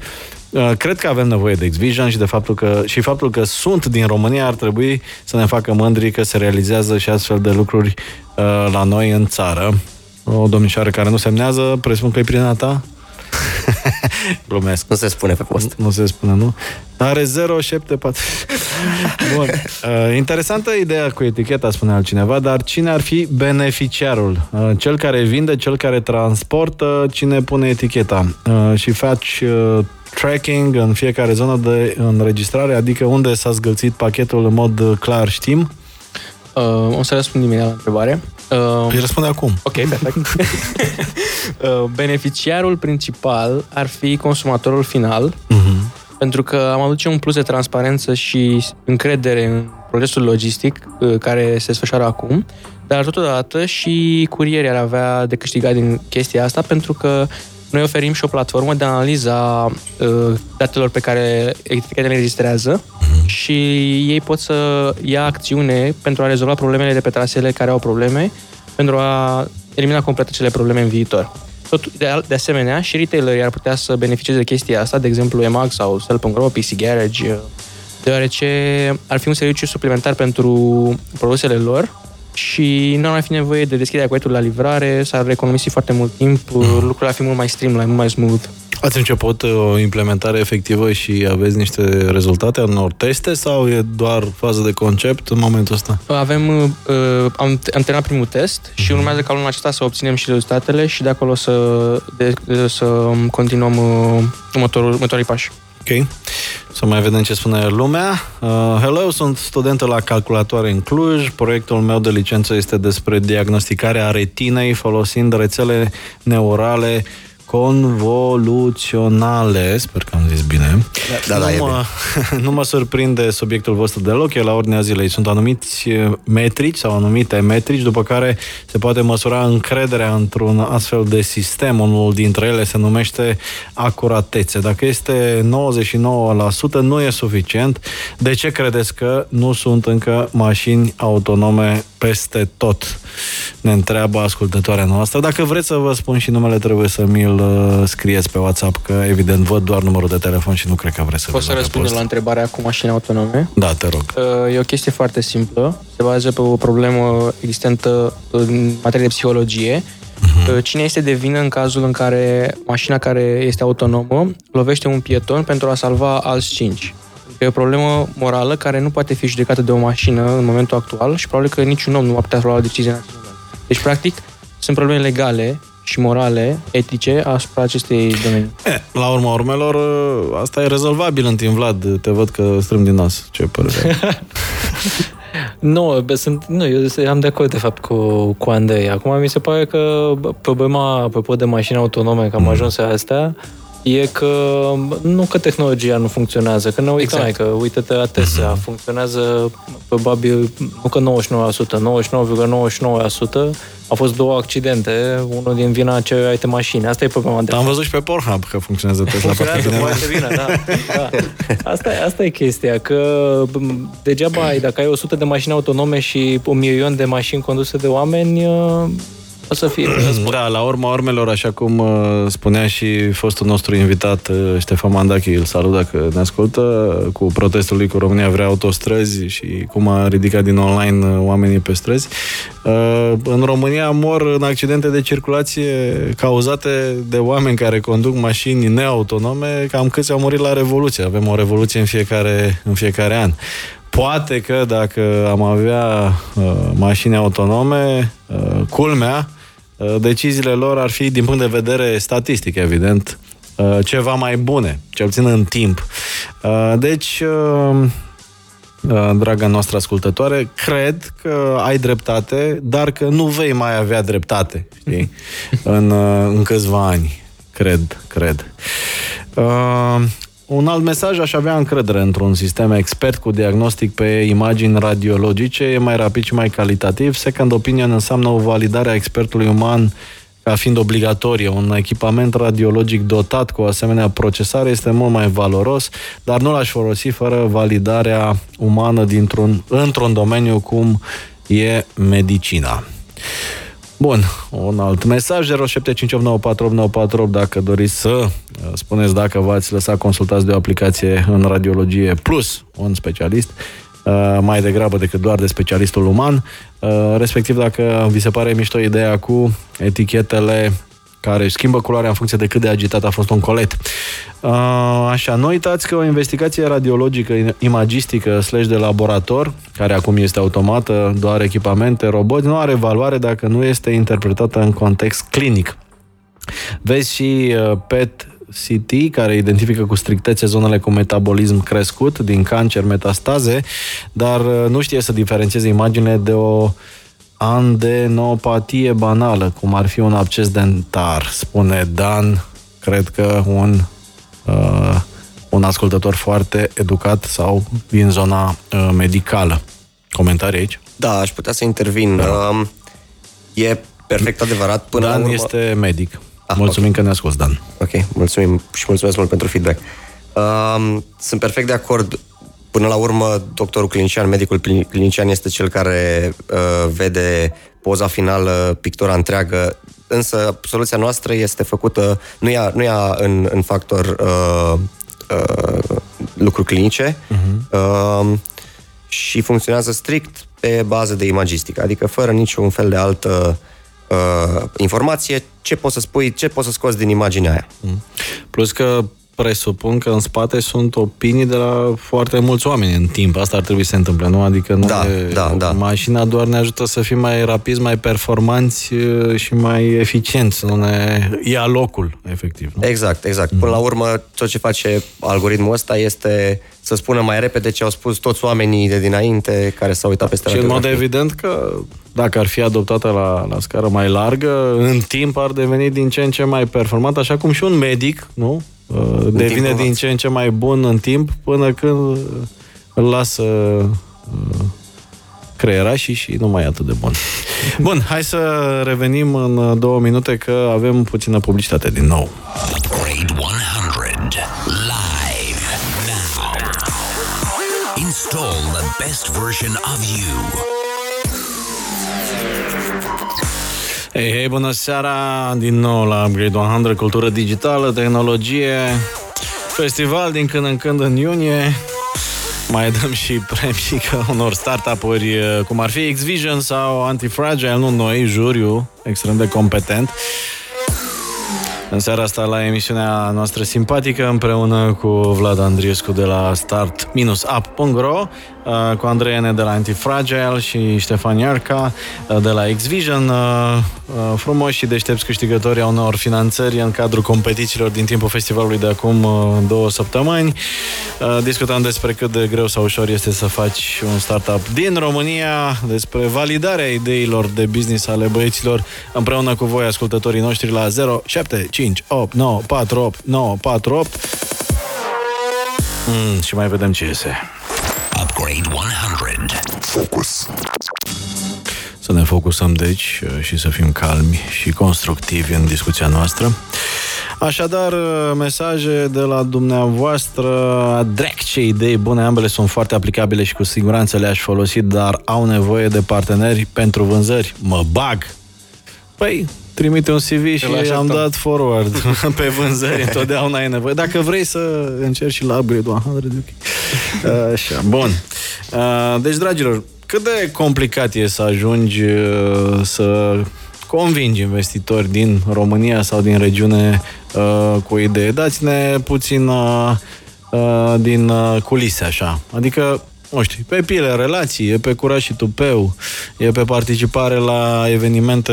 uh, Cred că avem nevoie de Xvision și de faptul că și faptul că sunt din România ar trebui să ne facă mândri că se realizează și astfel de lucruri uh, la noi în țară. O domnișoară care nu semnează, presupun că e prin ta? Glumesc. Nu se spune pe post. Nu, nu se spune, nu? Are 074. Bun. Uh, interesantă ideea cu eticheta, spune altcineva, dar cine ar fi beneficiarul? Uh, cel care vinde, cel care transportă, cine pune eticheta? Uh, și faci uh, tracking în fiecare zonă de înregistrare, adică unde s-a zgălțit pachetul în mod clar, știm? Uh, o să răspund imediat la întrebare. Uh, Îi răspunde acum. Ok, perfect. Uh, Beneficiarul principal ar fi consumatorul final, Mhm. pentru că am aduce un plus de transparență și încredere în procesul logistic uh, care se desfășoară acum, dar totodată și curierii ar avea de câștigat din chestia asta, pentru că noi oferim și o platformă de analiză a uh, datelor pe care etichetele le registrează și ei pot să ia acțiune pentru a rezolva problemele de pe trasele care au probleme, pentru a elimina complet acele probleme în viitor. Tot, de, de asemenea, și retailerii ar putea să beneficieze de chestia asta, de exemplu EMAG sau Sell.ro, PC Garage, uh, deoarece ar fi un serviciu suplimentar pentru produsele lor și nu ar mai fi nevoie de deschiderea cuietului la livrare, s-ar economisi foarte mult timp, uh, lucrurile ar fi mult mai streamline, mult mai smooth. Ați început uh, o implementare efectivă și aveți niște rezultate în unor teste sau e doar fază de concept în momentul ăsta? Avem, uh, am, am terminat primul test și urmează ca luna aceasta să obținem și rezultatele și de acolo să, de, de, să continuăm uh, următorul, următorii pași. Ok. Să mai vedem ce spune lumea. Uh, hello, sunt student la calculatoare în Cluj. Proiectul meu de licență este despre diagnosticarea retinei folosind rețele neurale convoluționale, sper că am zis bine. Da, da, nu, e mă, nu mă surprinde subiectul vostru deloc, e la ordinea zilei. Sunt anumiți metrici sau anumite metrici după care se poate măsura încrederea într-un astfel de sistem. Unul dintre ele se numește acuratețe. Dacă este 99%, nu e suficient. De ce credeți că nu sunt încă mașini autonome peste tot? Ne întreabă ascultătoarea noastră. Dacă vreți să vă spun și numele, trebuie să mi-l uh, scrieți pe WhatsApp, că evident văd doar numărul de telefon și nu cred că vreți să Poți să vă facă răspundem prost. la întrebarea cu mașini autonome? Da, te rog. Uh, E o chestie foarte simplă, se bazează pe o problemă existentă în materie de psihologie. Uh, Cine este de vină în cazul în care mașina care este autonomă lovește un pieton pentru a salva alți cinci? E o problemă morală care nu poate fi judecată de o mașină în momentul actual și probabil că niciun om nu va putea lua o decizie în acest moment. Deci, practic, sunt probleme legale și morale, etice, asupra acestei domenii. E, la urma urmelor, uh, asta e rezolvabil în timp, Vlad. Te văd că strâm din nas. Ce părere ai? Nu, bă, sunt, nu, eu am de acord de fapt cu, cu Andrei. Acum mi se pare că bă, problema, apropo de mașini autonome, că am ajuns la astea, e că nu că tehnologia nu funcționează, că ne uităm, exact. că uite-te la Tesla, funcționează probabil nu că 99%, 99,99% au fost două accidente, unul din vina celelalte mașini. Asta e problema de Am văzut și pe Pornhub că funcționează Tesla foarte Funcționează bine. foarte bine, da. da. Asta, e- asta e chestia, că bă, degeaba ai, dacă ai 100 de mașini autonome și un milion de mașini conduse de oameni, uh, o să fie război. Da, la urma urmelor, așa cum uh, spunea și fostul nostru invitat, uh, Ștefan Mandachi, îl salut dacă ne ascultă, cu protestul lui cu România vrea autostrăzi și cum a ridicat din online uh, oamenii pe străzi. Uh, În România mor în accidente de circulație cauzate de oameni care conduc mașini neautonome, cam câți au murit la Revoluție. Avem o revoluție în fiecare, în fiecare an. Poate că dacă am avea uh, mașini autonome, uh, culmea, uh, deciziile lor ar fi, din punct de vedere statistic, evident, uh, ceva mai bune, cel puțin în timp. Uh, deci, uh, uh, draga noastră ascultătoare, cred că ai dreptate, dar că nu vei mai avea dreptate, știi, în, uh, în câțiva ani. Cred, cred. Uh, un alt mesaj, aș avea încredere într-un sistem expert cu diagnostic pe imagini radiologice, e mai rapid și mai calitativ. Second opinion înseamnă o validare a expertului uman ca fiind obligatorie. Un echipament radiologic dotat cu o asemenea procesare este mult mai valoros, dar nu l-aș folosi fără validarea umană dintr-un, într-un domeniu cum e medicina. Bun, un alt mesaj 0758948948 dacă doriți să uh, spuneți dacă v-ați lăsat consultați de o aplicație în radiologie plus un specialist uh, mai degrabă decât doar de specialistul uman, uh, respectiv dacă vi se pare mișto ideea cu etichetele care își schimbă culoarea în funcție de cât de agitat a fost un colet. Uh, Așa, nu uitați că o investigație radiologică, imagistică, slash de laborator, care acum este automată, doar echipamente, roboți, nu are valoare dacă nu este interpretată în context clinic. Vezi și uh, PET CT, care identifică cu strictețe zonele cu metabolism crescut din cancer, metastaze, dar uh, nu știe să diferențieze imaginile de o andenopatie banală, cum ar fi un absces dentar, spune Dan, cred că un, uh, un ascultător foarte educat sau din zona uh, medicală. Comentarii aici? Da, aș putea să intervin. Da. Uh, e perfect adevărat. Până Dan urmă... este medic. Ah, Mulțumim okay. că ne-a scos, Dan. Ok, mulțumim și mulțumesc mult pentru feedback. Uh, sunt perfect de acord. Până la urmă, doctorul clinician, medicul clinician este cel care uh, vede poza finală, pictura întreagă, însă soluția noastră este făcută, nu ia, nu ia în, în factor uh, uh, lucruri clinice uh-huh. uh, și funcționează strict pe bază de imagistică, adică fără niciun fel de altă uh, informație, ce poți să spui, ce poți să scoți din imaginea aia. Mm. Plus că presupun că în spate sunt opinii de la foarte mulți oameni în timp. Asta ar trebui să se întâmple, nu? Adică nu da, e, da, da. mașina doar ne ajută să fim mai rapizi, mai performanți și mai eficienți, nu ne ia locul, efectiv. Nu? Exact, exact. Până mm. la urmă, tot ce face algoritmul ăsta este să spună mai repede ce au spus toți oamenii de dinainte care s-au uitat peste Și în mod evident că dacă ar fi adoptată la, la scară mai largă, în timp ar deveni din ce în ce mai performant, așa cum și un medic, nu? Uh, devine din ce în ce mai bun în timp până când îl lasă uh, creierașii și nu mai e atât de bun. Bun, hai să revenim în două minute că avem puțină publicitate din nou. Grade 100 live now. Install the best version of you. Hei, hei, bună seara! Din nou la Upgrade 100, cultură digitală, tehnologie, festival din când în când în iunie. Mai dăm și premii ca unor startup-uri cum ar fi Xvision sau Antifragile, nu noi, juriu, extrem de competent. În seara asta la emisiunea noastră simpatică împreună cu Vlad Andriescu de la start-up.ro Uh, cu Andrei Ene de la Antifragile și Ștefan Iarca uh, de la Xvision. Uh, frumoși și deștepți câștigători au unor finanțări în cadrul competițiilor din timpul festivalului de acum două săptămâni. Discutăm despre cât de greu sau ușor este să faci un startup din România, despre validarea ideilor de business ale băieților împreună cu voi, ascultătorii noștri, la 0758 948 948 mm, și mai vedem ce iese. Upgrade 100. Focus. Să ne focusăm, deci, și să fim calmi și constructivi în discuția noastră. Așadar, mesaje de la dumneavoastră, drec ce idei bune, ambele sunt foarte aplicabile și cu siguranță le-aș folosi, dar au nevoie de parteneri pentru vânzări. Mă bag! Păi, trimite un CV și am dat forward pe vânzări, întotdeauna ai nevoie. Dacă vrei să încerci și la upgrade 100, ok. Așa, bun. Deci, dragilor, cât de complicat e să ajungi să convingi investitori din România sau din regiune cu o idee? Dați-ne puțin din culise, așa. Adică nu știu, pe pile, relații, e pe curaj și tupeu, e pe participare la evenimente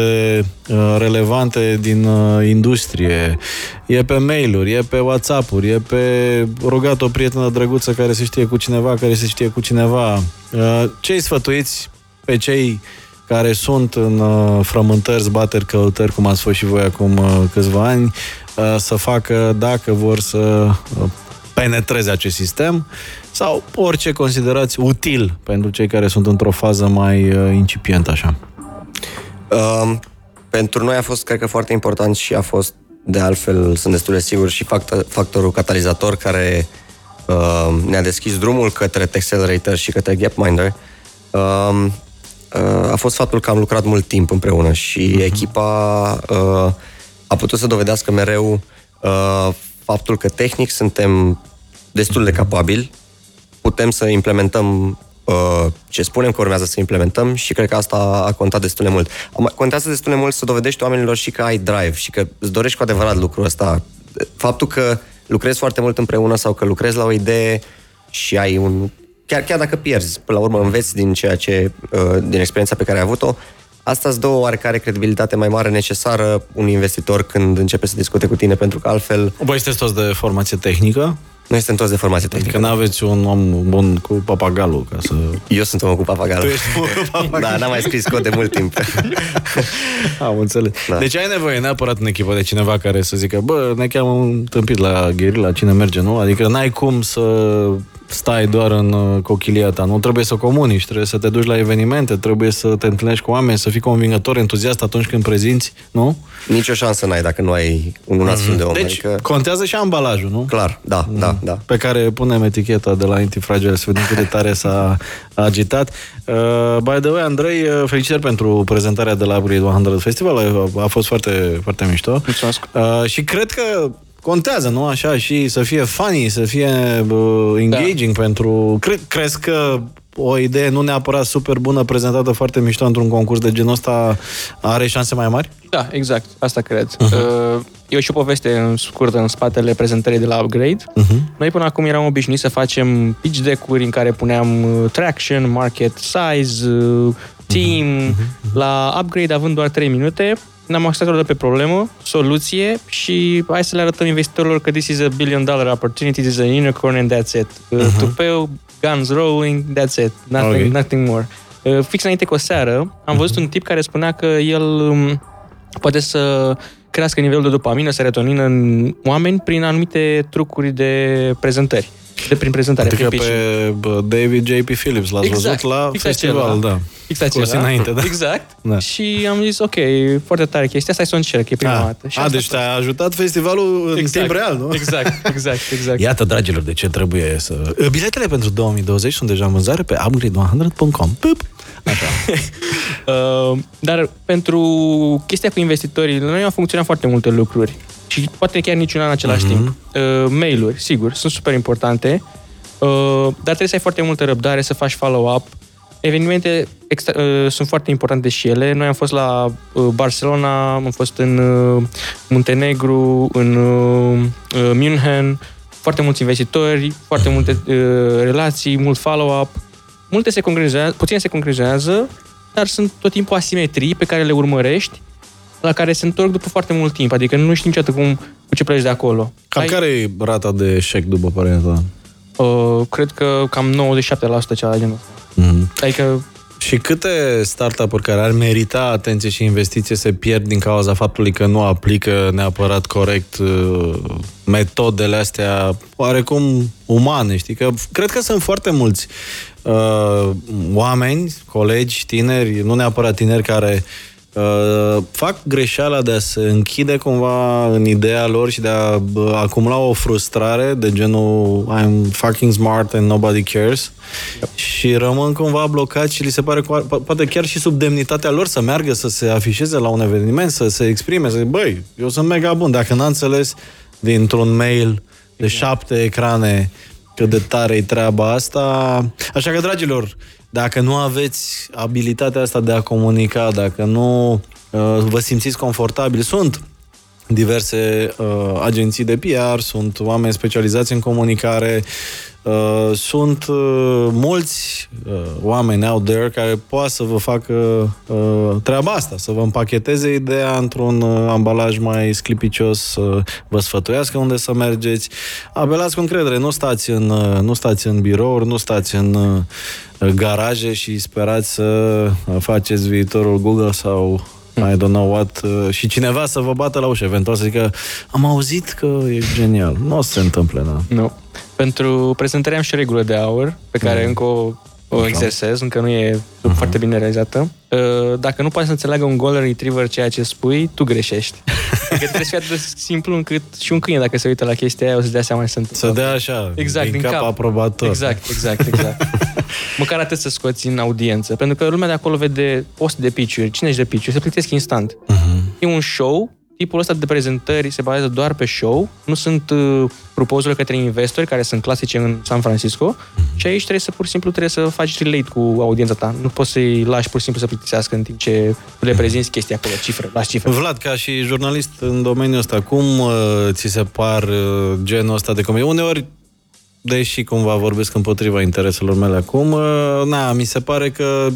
uh, relevante din uh, industrie, e pe mail-uri, e pe WhatsApp-uri, e pe rugat o prietenă drăguță care se știe cu cineva, care se știe cu cineva. Uh, ce îi sfătuiți pe cei care sunt în uh, frământări, zbateri, căutări, cum ați fost și voi acum uh, câțiva ani, uh, să facă, dacă vor să uh, penetreze acest sistem sau orice considerați util pentru cei care sunt într-o fază mai uh, incipientă așa? Uh, pentru noi a fost, cred că, foarte important și a fost, de altfel, sunt destul de sigur, și factor, factorul catalizator care uh, ne-a deschis drumul către Accelerator și către Gapminder. Uh, uh, a fost faptul că am lucrat mult timp împreună și uh-huh. echipa uh, a putut să dovedească mereu uh, faptul că tehnic suntem destul de capabili, putem să implementăm uh, ce spunem că urmează să implementăm și cred că asta a contat destul de mult. Contează destul de mult să dovedești oamenilor și că ai drive și că îți dorești cu adevărat lucrul ăsta. Faptul că lucrezi foarte mult împreună sau că lucrezi la o idee și ai un... Chiar, chiar dacă pierzi, până la urmă înveți din ceea ce, uh, din experiența pe care ai avut-o, Asta îți dă o oarecare credibilitate mai mare necesară un investitor când începe să discute cu tine, pentru că altfel Voi sunteți toți de formație tehnică? Noi suntem toți de formație tehnică. Adică nu aveți un om bun cu papagalul ca să... Eu sunt omul cu papagalul. Tu ești omul cu papagalul. Da, n-am mai scris cod de mult timp. Am înțeles. Da. Da. Deci ai nevoie neapărat în echipă de cineva care să zică, bă, ne cheamă un tâmpit la gherila, cine merge, nu? Adică n-ai cum să stai doar în uh, cochilia ta, nu trebuie să comunici, trebuie să te duci la evenimente, trebuie să te întâlnești cu oameni, să fii convingător, entuziast atunci când prezinți, nu? Nici o șansă n-ai dacă nu ai un astfel de om. Deci adică, contează și ambalajul, nu? clar, da, da, da. pe care punem eticheta de la Antifragile să vedem cât de tare s-a agitat. Uh, by the way, Andrei, uh, felicitări pentru prezentarea de la Upgrade 100 Festival, a, a fost foarte, foarte mișto. Mulțumesc. Uh, și cred că contează, nu așa, și să fie funny, să fie uh, engaging da. pentru... Cre- crezi că o idee nu neapărat super bună, prezentată foarte mișto într-un concurs de genul ăsta, are șanse mai mari? Da, exact. Asta cred. Uh-huh. E și o poveste în scurtă în spatele prezentării de la Upgrade. Uh-huh. Noi până acum eram obișnuiți să facem pitch deck-uri în care puneam uh, traction, market size, uh, team. Uh-huh. La Upgrade, având doar 3 minute, ne-am axat de pe problemă, soluție și hai să le arătăm investitorilor că this is a billion dollar opportunity, this is a unicorn and that's it. Uh-huh. Tupeu, guns rolling, that's it. Nothing, Ok. nothing more. Uh, Fix înainte cu o seară, am văzut un tip care spunea că el um, poate să crească nivelul de dopamină, serotonină în oameni prin anumite trucuri de prezentări. De prin prezentare, Adică prin pitching. pe bă, David J.P. Phillips l-ați Exact, văzut la fix festival, acela. da. Fix Cu o zi acela. înainte, da. Exact. Da. Și am zis, ok, foarte tare chestia asta, hai să o încerc, e prima A, dată. Și a asta deci a fost. te-a ajutat festivalul în timp real, nu? Exact, exact, exact. Iată, dragilor, de ce trebuie să... Biletele pentru 2020 sunt deja în vânzare pe upgrade100.com. Pup! Așa. Uh, dar pentru chestia cu investitorii, la noi au funcționat foarte multe lucruri. Și poate chiar niciuna în același Mhm. timp. Uh, mail-uri, sigur, sunt super importante. Uh, dar trebuie să ai foarte multă răbdare, să faci follow-up. Evenimente extra, uh, sunt foarte importante și ele. Noi am fost la uh, Barcelona, am fost în uh, Muntenegru, în uh, uh, München, foarte mulți investitori, foarte multe uh, relații, mult follow-up. Multe se concretizează, puține se concretizează, dar sunt tot timpul asimetrii pe care le urmărești, la care se întorc după foarte mult timp. Adică nu știi niciodată cum, cu ce pleci de acolo. Cam Ai- care e rata de eșec, după părerea ta? Uh, cred că cam 97% cea de genul ăsta. Mm. Adică Și câte startup-uri care ar merita atenție și investiție se pierd din cauza faptului că nu aplică neapărat corect uh, metodele astea oarecum umane, știi? Că cred că sunt foarte mulți uh, oameni, colegi, tineri, nu neapărat tineri care uh, fac greșeala de a se închide cumva în ideea lor și de a bă, acumula o frustrare de genul I'm fucking smart and nobody cares. Și rămân cumva blocați și li se pare, cu- po- poate chiar și sub demnitatea lor să meargă, să se afișeze la un eveniment, să se exprime, să zic, băi, eu sunt mega bun, dacă n-am înțeles dintr-un mail de șapte ecrane cât de tare e treaba asta. Așa că, dragilor, dacă nu aveți abilitatea asta de a comunica, dacă nu uh, vă simțiți confortabil, sunt diverse uh, agenții de PR, sunt oameni specializați în comunicare, uh, sunt uh, mulți uh, oameni out there care poate să vă facă uh, treaba asta, să vă împacheteze ideea într-un uh, ambalaj mai sclipicios, să vă sfătuiască unde să mergeți. Apelați cu încredere, nu stați în, uh, nu stați în birouri, nu stați în uh, garaje și sperați să uh, faceți viitorul Google sau I don't know what, uh, și cineva să vă bată la ușă, eventual să zică am auzit că e genial. Nu o să se întâmple, da. Nu. Pentru prezentare am și o regulă de aur, pe care încă o, o exersez, încă nu e foarte bine realizată. Uh, Dacă nu poate să înțeleagă un golden retriever ceea ce spui, tu greșești. Adică trebuie să fie atât de simplu încât și un câine, dacă se uită la chestia aia, o să-și dea seama ce se întâmplă. Să dea așa, Exact, din, din cap, cap. aprobator. Exact, exact, exact. Măcar atât să scoți în audiență. Pentru că lumea de acolo vede post de pitch-uri, 50 de pitch-uri, se plictesc instant. Uh-huh. E un show, tipul ăsta de prezentări se bazează doar pe show, nu sunt uh, proposuri către investori, care sunt clasice în San Francisco, uh-huh. și aici trebuie să, pur și simplu, trebuie să faci relate cu audiența ta. Nu poți să-i lași pur și simplu să plictisească în timp ce le prezinți chestia acolo, cifre, lași cifre. Vlad, ca și jurnalist în domeniul ăsta, cum uh, ți se par uh, genul ăsta de comedie? Uneori, deși cumva vorbesc împotriva intereselor mele acum, uh, na, mi se pare că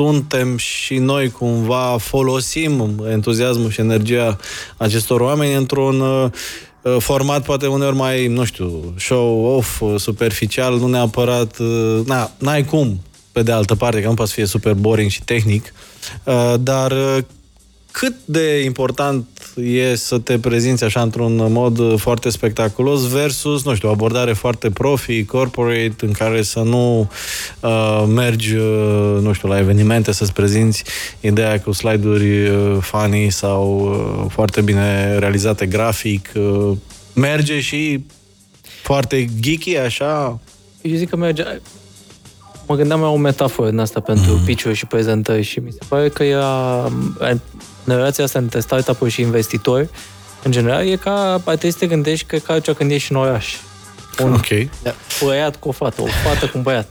suntem și noi cumva folosim entuziasmul și energia acestor oameni într-un uh, format poate uneori mai, nu știu, show-off, superficial, nu neapărat, na, n-ai cum, pe de altă parte, că nu poate să fie super boring și tehnic, dar cât de important e să te prezinți așa într-un mod foarte spectaculos versus, nu știu, o abordare foarte profi, corporate, în care să nu uh, mergi, uh, nu știu, la evenimente să-ți prezinți ideea cu slide-uri uh, funny sau uh, foarte bine realizate grafic. Uh, merge și foarte geeky, așa? Eu zic că merge... Mă gândeam la o metaforă din asta pentru mm. pitch și prezentări și mi se pare că ea relația asta între startup și investitori, în general, e ca, trebuie să te gândești că ca cea când ești în oraș. Un ok. băiat cu o fată, o fată cu un băiat.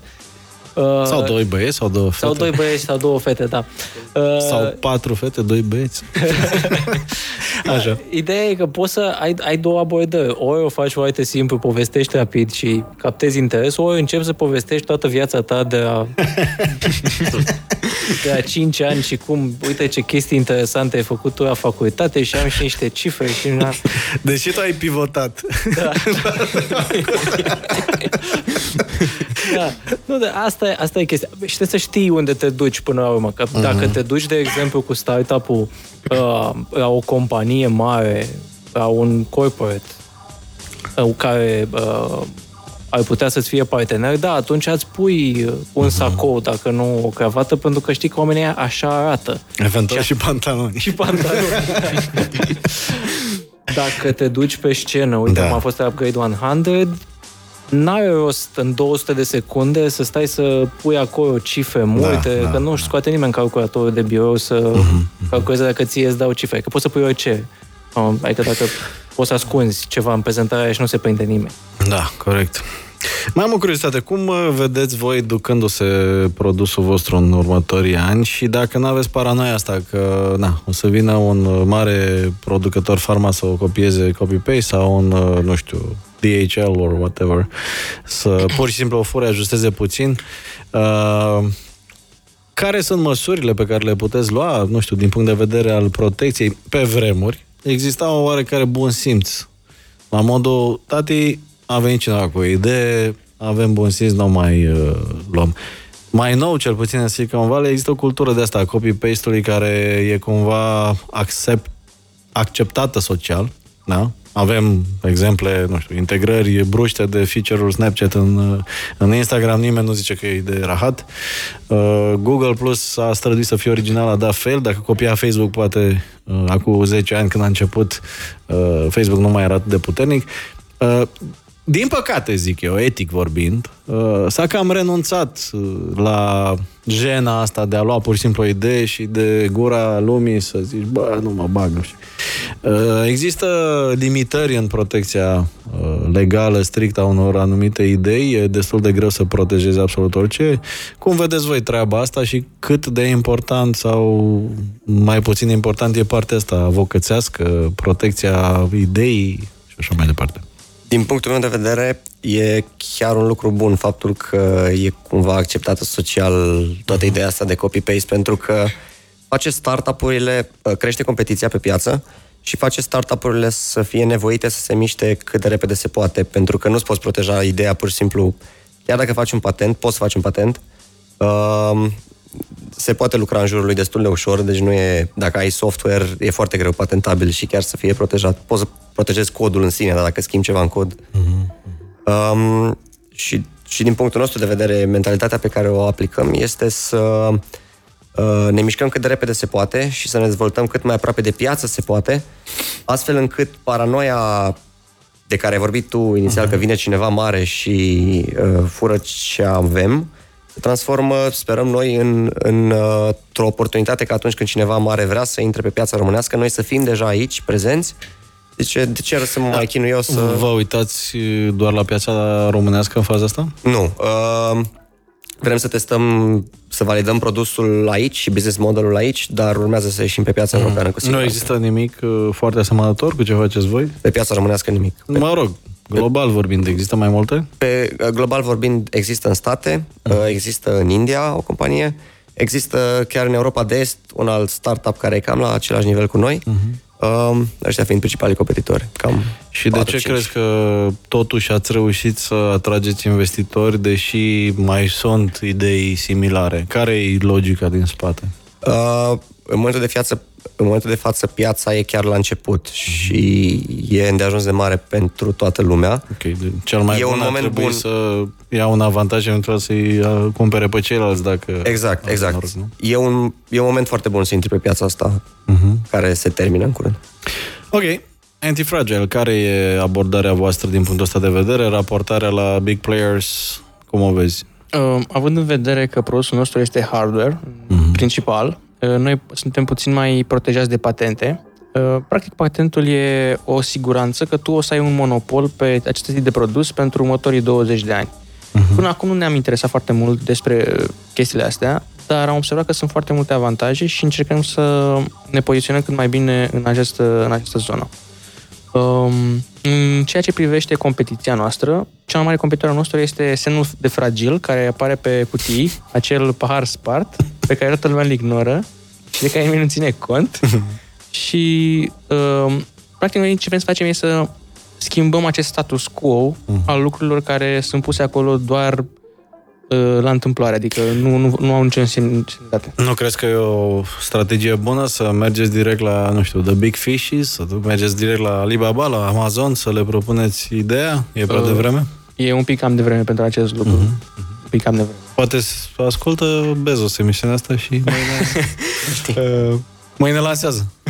Uh, sau doi băieți sau două fete. Sau doi băieți sau două fete, da. Uh, sau patru fete, doi băieți. Așa. Ideea e că poți să ai, ai două abordări. Ori o faci foarte simplu, povestești rapid și captezi interes, ori începi să povestești toată viața ta de a, de a 5 ani și cum, uite ce chestii interesante ai făcut tu la facultate și am și niște cifre și... Na... Deși tu ai pivotat. Da. da. Nu, de asta, e, asta e chestia. Și trebuie să știi unde te duci până la urmă. Că uh-huh. dacă te duci, de exemplu, cu startup-ul uh, la o companie mare, la un corporate, uh, care uh, ar putea să-ți fie partener, da, atunci îți pui un uh-huh. sacou, dacă nu o cravată, pentru că știi că oamenii așa arată. Eventual și, și pantaloni. Și pantaloni. dacă te duci pe scenă, uite, da. cum a fost la Upgrade 100, n-ai rost în 200 de secunde să stai să pui acolo cifre multe, da, da, că nu își scoate nimeni calculatorul de birou să uh-huh, calculeze dacă ție îți dau cifre, că poți să pui orice. Adică dacă poți să ascunzi ceva în prezentare și nu se prinde nimeni. Da, corect. Mai am o curiozitate. Cum uh, vedeți voi ducându-se produsul vostru în următorii ani și dacă nu aveți paranoia asta că na, o să vină un mare producător farma să o copieze copy-paste sau un, uh, nu știu, DHL or whatever, să pur și simplu o fure, ajusteze puțin. Uh, care sunt măsurile pe care le puteți lua, nu știu, din punct de vedere al protecției pe vremuri? Exista o oarecare bun simț. La modul, tati, a venit cineva cu o idee, avem bun simț, nu mai uh, luăm. Mai nou, cel puțin în Silicon Valley, există o cultură de asta, copy-paste-ului, care e cumva accept, acceptată social, da? Avem exemple, nu știu, integrări bruște de feature-uri Snapchat în, în Instagram, nimeni nu zice că e de rahat. Uh, Google Plus a străduit să fie original, a dat fail. Dacă copia Facebook, poate uh, acum 10 ani când a început, uh, Facebook nu mai era atât de puternic. Uh, din păcate, zic eu, etic vorbind, uh, s-a cam renunțat uh, la jena asta de a lua pur și simplu o idee și de gura lumii să zici, bă, nu mă bag, nu știu. Uh, există limitări în protecția legală strictă a unor anumite idei, e destul de greu să protejezi absolut orice. Cum vedeți voi treaba asta și cât de important sau mai puțin important e partea asta avocățească, protecția ideii și așa mai departe? Din punctul meu de vedere, e chiar un lucru bun faptul că e cumva acceptată social toată ideea asta de copy-paste, pentru că face startup-urile, uh, crește competiția pe piață și face startup-urile să fie nevoite să se miște cât de repede se poate, pentru că nu-ți poți proteja ideea pur și simplu, chiar dacă faci un patent, poți să faci un patent, uh, se poate lucra în jurul lui destul de ușor, deci nu e, dacă ai software, e foarte greu patentabil și chiar să fie protejat. Poți să protejezi codul în sine, dar dacă schimbi ceva în cod. Uh-huh. Um, și, și din punctul nostru de vedere, mentalitatea pe care o aplicăm este să uh, ne mișcăm cât de repede se poate și să ne dezvoltăm cât mai aproape de piață se poate, astfel încât paranoia de care ai vorbit tu inițial, uh-huh. că vine cineva mare și uh, fură ce avem, se transformă, sperăm noi, în, în, uh, într-o oportunitate că atunci când cineva mare vrea să intre pe piața românească, noi să fim deja aici, prezenți, Zice, de ce să mă mai chinu eu să... Vă uitați doar la piața românească în faza asta? Nu. Uh, vrem să testăm, să validăm produsul aici și business modelul aici, dar urmează să ieșim pe piața mm. europeană cu Nu există nimic uh, foarte asemănător cu ce faceți voi? Pe piața românească nimic. Mă rog, Global vorbind, există mai multe? Pe global vorbind, există în state, mm. există în India o companie Există chiar în Europa de Est un alt startup care e cam la același nivel cu noi, uh-huh. Um, ăștia fiind principalii competitori. Cam și de ce crezi că totuși ați reușit să atrageți investitori, deși mai sunt idei similare? Care e logica din spate? Uh, în momentul de față, în momentul de față piața e chiar la început și e îndeajuns de mare pentru toată lumea. Ok, cel mai e bun un moment bun să ia un avantaj eventual să-i uh, cumpere pe ceilalți dacă... Exact, exact. Noroc, nu? E, un, e un moment foarte bun să intri pe piața asta uh-huh. care se termină în curând. Ok, Antifragile, care e abordarea voastră din punctul ăsta de vedere? Raportarea la big players, cum o vezi? Uh, având în vedere că produsul nostru este hardware, uh-huh. principal, Uh, noi suntem puțin mai protejați de patente. Uh, practic, patentul e o siguranță că tu o să ai un monopol pe acest tip de produs pentru următorii 20 de ani. Uh-huh. Până acum nu ne-am interesat foarte mult despre chestiile astea, dar am observat că sunt foarte multe avantaje și încercăm să ne poziționăm cât mai bine în această, în această zonă. Um, în ceea ce privește competiția noastră, cea mai mare competitor nostru este semnul de fragil, care apare pe cutii, acel pahar spart, pe care toată lumea îl ignoră și de care nimeni nu ține cont. și, um, practic, noi ce vrem să facem e să schimbăm acest status quo uh-huh. al lucrurilor care sunt puse acolo doar Uh, la întâmplare, adică nu, nu, nu au nicio însemnătate. Nu crezi că e o strategie bună să mergeți direct la, nu știu, The Big Fishes, să mergeți direct la Alibaba, la Amazon, să le propuneți ideea? E prea uh, devreme? E un pic cam de vreme pentru acest lucru. Uh-huh. Un pic cam de vreme. Poate ascultă Bezos emisiunea asta și mâine, uh, mâine lansează.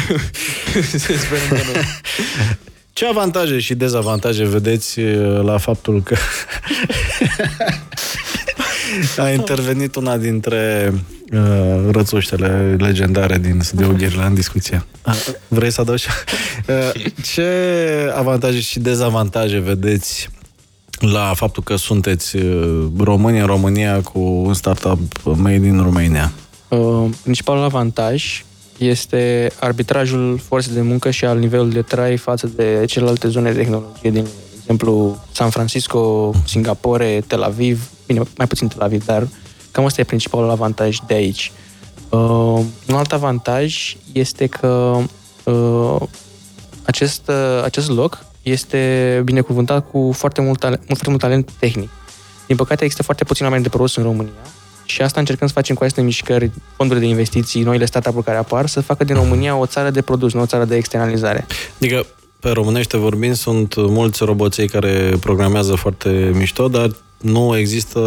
Ce avantaje și dezavantaje vedeți uh, la faptul că a intervenit una dintre uh, rățuștele legendare din studioul Ghirla în discuție. Vrei să adaugi? Uh, ce avantaje și dezavantaje vedeți la faptul că sunteți uh, români în România cu un startup made in Romania? Uh, principalul avantaj este arbitrajul forței de muncă și al nivelului de trai față de celelalte zone de tehnologie din exemplu, San Francisco, Singapore, Tel Aviv, bine, mai puțin Tel Aviv, dar cam asta e principalul avantaj de aici. Uh, un alt avantaj este că uh, acest, uh, acest loc este binecuvântat cu foarte mult, talent, foarte mult talent tehnic. Din păcate, există foarte puțin oameni de produs în România și asta încercăm să facem cu aceste mișcări, fondurile de investiții, noile startup-uri care apar, să facă din România o țară de produs, nu o țară de externalizare. Adică pe românește vorbind, sunt mulți roboței care programează foarte mișto, dar nu există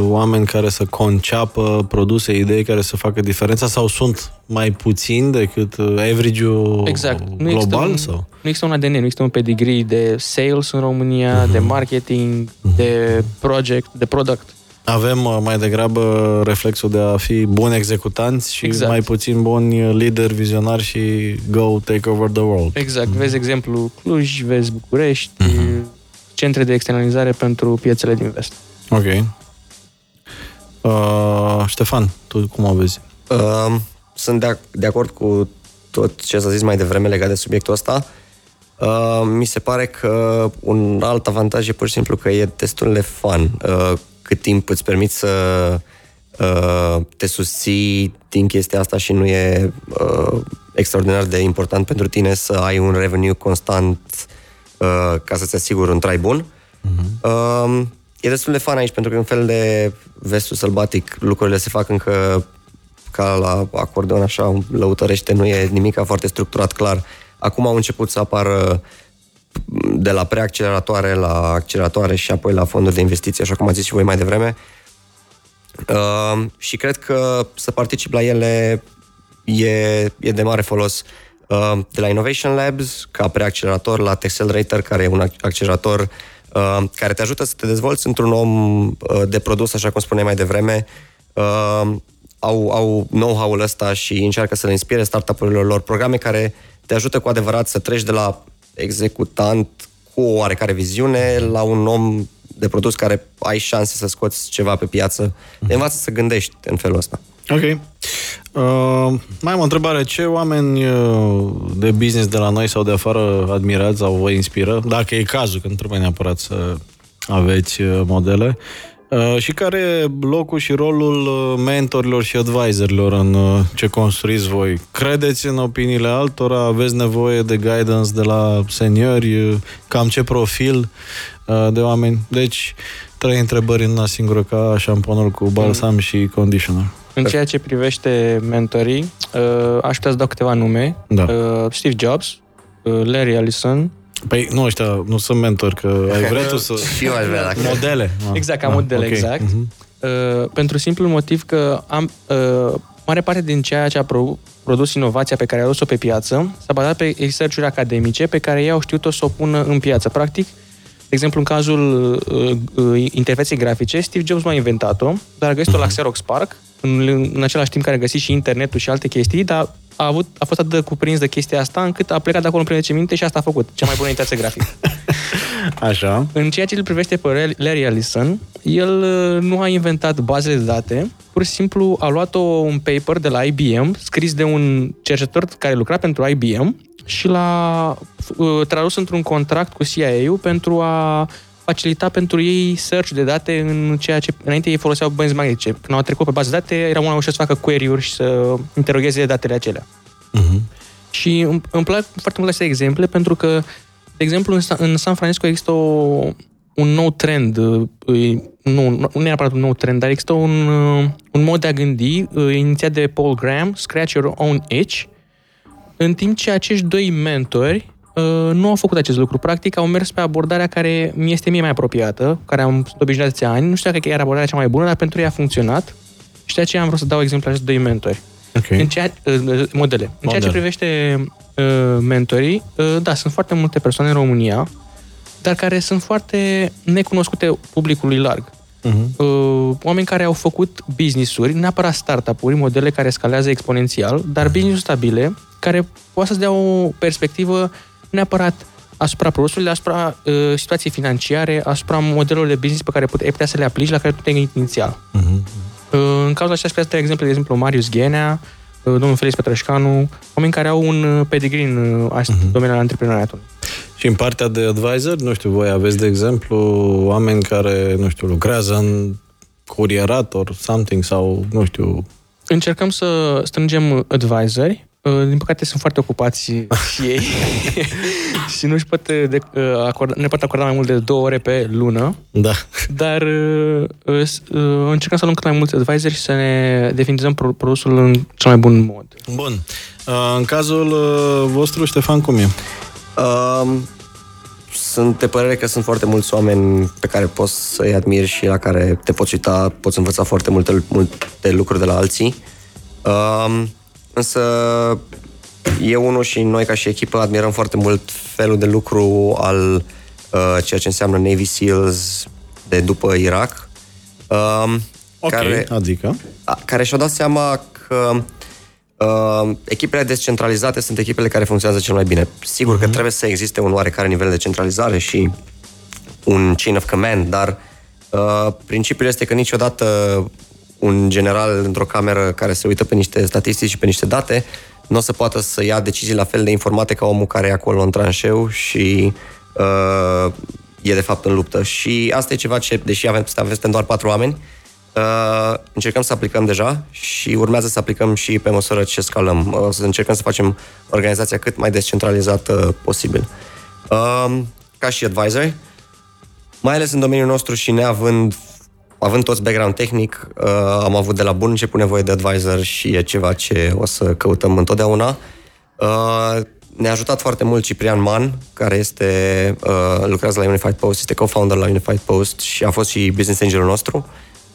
oameni care să conceapă produse, idei care să facă diferența sau sunt mai puțini decât average-ul exact. nu global? Un, sau? Nu există un ADN, nu există un pedigree de sales în România, uh-huh. de marketing, uh-huh. de project, de product. Avem uh, mai degrabă reflexul de a fi buni executanți și exact. mai puțin buni lideri, vizionari și go take over the world. Exact. Mm-hmm. Vezi exemplu Cluj, vezi București, mm-hmm. Centre de externalizare pentru piețele din vest. Ok. Uh, Ștefan, tu cum o vezi? Uh, sunt de, de acord cu tot ce s-a zis mai devreme legat de subiectul ăsta. Uh, mi se pare că un alt avantaj e pur și simplu că e destul de fun. Uh, cât timp îți permiți să uh, te susții din chestia asta și nu e uh, extraordinar de important pentru tine să ai un revenue constant uh, ca să-ți asiguri un trai bun. Uh-huh. Uh, e destul de fan aici pentru că e un fel de vestul sălbatic. Lucrurile se fac încă ca la acordeon, așa, lăutărește, nu e nimic foarte structurat, clar. Acum au început să apară de la preacceleratoare la acceleratoare și apoi la fonduri de investiții, așa cum ați zis și voi mai devreme. Uh, și cred că să particip la ele e, e de mare folos. Uh, de la Innovation Labs, ca preaccelerator, la Texelerator, care e un accelerator uh, care te ajută să te dezvolți într-un om uh, de produs, așa cum spuneai mai devreme, uh, au, au know-how-ul ăsta și încearcă să le inspire startup-urilor lor programe care te ajută cu adevărat să treci de la executant cu o oarecare viziune la un om de produs care ai șanse să scoți ceva pe piață. Te învață să gândești în felul ăsta. Ok. Uh, mai am o întrebare. Ce oameni uh, de business de la noi sau de afară admirați sau vă inspiră? Dacă e cazul, că nu trebuie neapărat să aveți uh, modele. Uh, și care e locul și rolul uh, mentorilor și advisorilor în uh, ce construiți voi? Credeți în opiniile altora? Aveți nevoie de guidance de la seniori? Cam ce profil de oameni? Deci, trei întrebări în una singură ca șamponul cu balsam mm. și conditioner. În ceea ce privește mentorii, aș putea să dau câteva nume. Da. Steve Jobs, Larry Ellison, Păi nu, ăștia nu sunt mentori, că ai vrea tu să... și eu aș vrea dacă... Modele. Ah. Exact, ca ah, modele, okay. exact. Uh-huh. Uh, pentru simplul motiv că am... Uh, mare parte din ceea ce a pro- produs inovația pe care a adus-o pe piață s-a bazat pe research academice pe care ei au știut-o să o pună în piață. Practic, de exemplu, în cazul uh, uh, interfeței grafice, Steve Jobs nu a inventat-o, dar a găsit-o uh-huh. la mhm. Xerox Park, în, în același timp care a găsit și internetul și alte chestii, dar a, avut, a fost atât de cuprins de chestia asta încât a plecat de acolo în primele ce minte și asta a făcut. Cea mai bună interfață grafică. Așa. În ceea ce îl privește pe Larry Ellison, el uh, nu a inventat bazele de date, pur și simplu a luat o, un paper de la IBM, scris de un cercetător care lucra pentru IBM și l-a uh, tradus într-un contract cu CIA-ul pentru a facilita pentru ei search de date în ceea ce înainte ei foloseau benzi magnetice. Când au trecut pe bază de date, era mult mai ușor să facă query-uri și să interogheze datele acelea. Uh-huh. Și îmi, îmi plac foarte mult aceste exemple pentru că, de exemplu, în, în San Francisco există o, un nou trend, nu, nu neapărat un nou trend, dar există un, un mod de a gândi inițiat de Paul Graham, Scratch Your Own Itch, în timp ce acești doi mentori Uh, nu au făcut acest lucru. Practic, au mers pe abordarea care mi este mie mai apropiată, care am obișnuit de ani. Nu știu dacă era abordarea cea mai bună, dar pentru ei a funcționat. Și de aceea am vrut să dau exemplu acestor doi mentori. Okay. În ceea, uh, modele. Modele. În ceea ce privește uh, mentorii, uh, da, sunt foarte multe persoane în România, dar care sunt foarte necunoscute publicului larg. Uh-huh. Uh, oameni care au făcut business-uri, neapărat startup-uri, modele care scalează exponențial, dar uh-huh. business stabile, care poate să dea o perspectivă neapărat asupra produsului, asupra uh, situației financiare, asupra modelelor de business pe care ai putea să le aplici, la care tu te-ai inițial. Uh-huh. Uh, în cazul acesta, de exemplu, de exemplu, Marius Ghenea, uh, domnul Felix Petrășcanu, oameni care au un uh, pedigree în uh, uh-huh. domeniul antreprenoriatului. Și în partea de advisor, nu știu, voi aveți, de exemplu, oameni care, nu știu, lucrează în curierator, something, sau, nu știu... Încercăm să strângem advisori Uh, din păcate sunt foarte ocupați și ei și nu își pot de, uh, acorda, ne pot acorda mai mult de două ore pe lună. Da. Dar uh, încercăm să luăm cât mai mulți advisori și să ne definizăm produsul în cel mai bun mod. Bun. În cazul vostru, Ștefan, cum e? Um, sunt de părere că sunt foarte mulți oameni pe care poți să-i admiri și la care te poți uita, poți învăța foarte multe, multe lucruri de la alții. Um, Însă eu unul și noi ca și echipă admirăm foarte mult felul de lucru al uh, ceea ce înseamnă Navy SEALs de după Irak. Uh, ok, care, adică? A, care și-au dat seama că uh, echipele descentralizate sunt echipele care funcționează cel mai bine. Sigur uh-huh. că mhm. trebuie să existe un oarecare nivel de centralizare și un chain of command, dar uh, principiul este că niciodată un general într-o cameră care se uită pe niște statistici și pe niște date, nu o să poată să ia decizii la fel de informate ca omul care e acolo în tranșeu și uh, e de fapt în luptă. Și asta e ceva ce, deși avem, avem doar patru oameni, uh, încercăm să aplicăm deja și urmează să aplicăm și pe măsură ce scalăm. O să încercăm să facem organizația cât mai descentralizată posibil. Uh, ca și advisor, mai ales în domeniul nostru și neavând având toți background tehnic, uh, am avut de la bun început nevoie de advisor și e ceva ce o să căutăm întotdeauna. Uh, ne-a ajutat foarte mult Ciprian Man, care este, uh, lucrează la Unified Post, este co-founder la Unified Post și a fost și business angelul nostru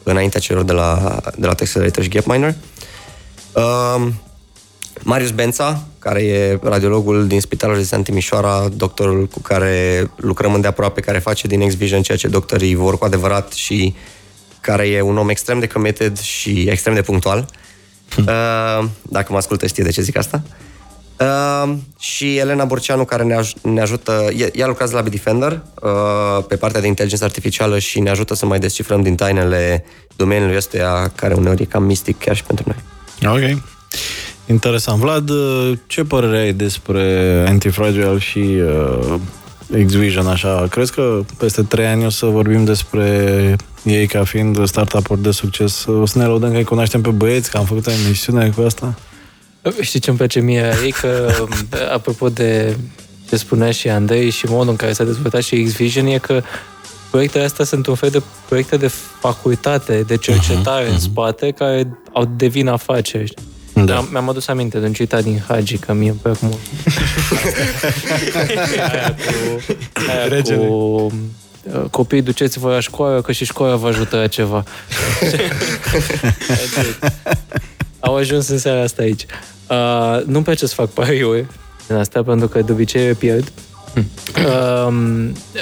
înaintea celor de la, de la Texacerator și Gapminer. Uh, Marius Bența, care e radiologul din Spitalul de Timișoara, doctorul cu care lucrăm îndeaproape, care face din X-Vision ceea ce doctorii vor cu adevărat și care e un om extrem de committed și extrem de punctual. Hm. Uh, dacă mă ascultă știe de ce zic asta. Uh, și Elena Burceanu, care ne, aj- ne ajută, ea lucrează la Bitdefender uh, pe partea de inteligență artificială și ne ajută să mai descifrăm din tainele domeniului ăsta, care uneori e cam mistic chiar și pentru noi. Ok. Interesant. Vlad, uh, ce părere ai despre Antifragile și uh, X-Vision, așa. Crezi că peste trei ani o să vorbim despre ei ca fiind startup-uri de succes? O să ne laudăm că îi cunoaștem pe băieți, că am făcut o emisiune cu asta? Știi ce îmi place mie ei? Că, apropo de ce spunea și Andrei și modul în care s-a dezvoltat și X-Vision, e că proiectele astea sunt un fel de proiecte de facultate, de cercetare uh-huh, uh-huh. în spate, care au devin afaceri. Da. Mi-am adus aminte de un citat din Hagi, că mie îmi plac mult. aia cu, aia cu uh, copiii duceți-vă la școală, că și școala vă ajută la ceva. Au ajuns în seara asta aici. Uh, nu-mi place să fac pariuri din asta, pentru că de obicei pierd. Uh,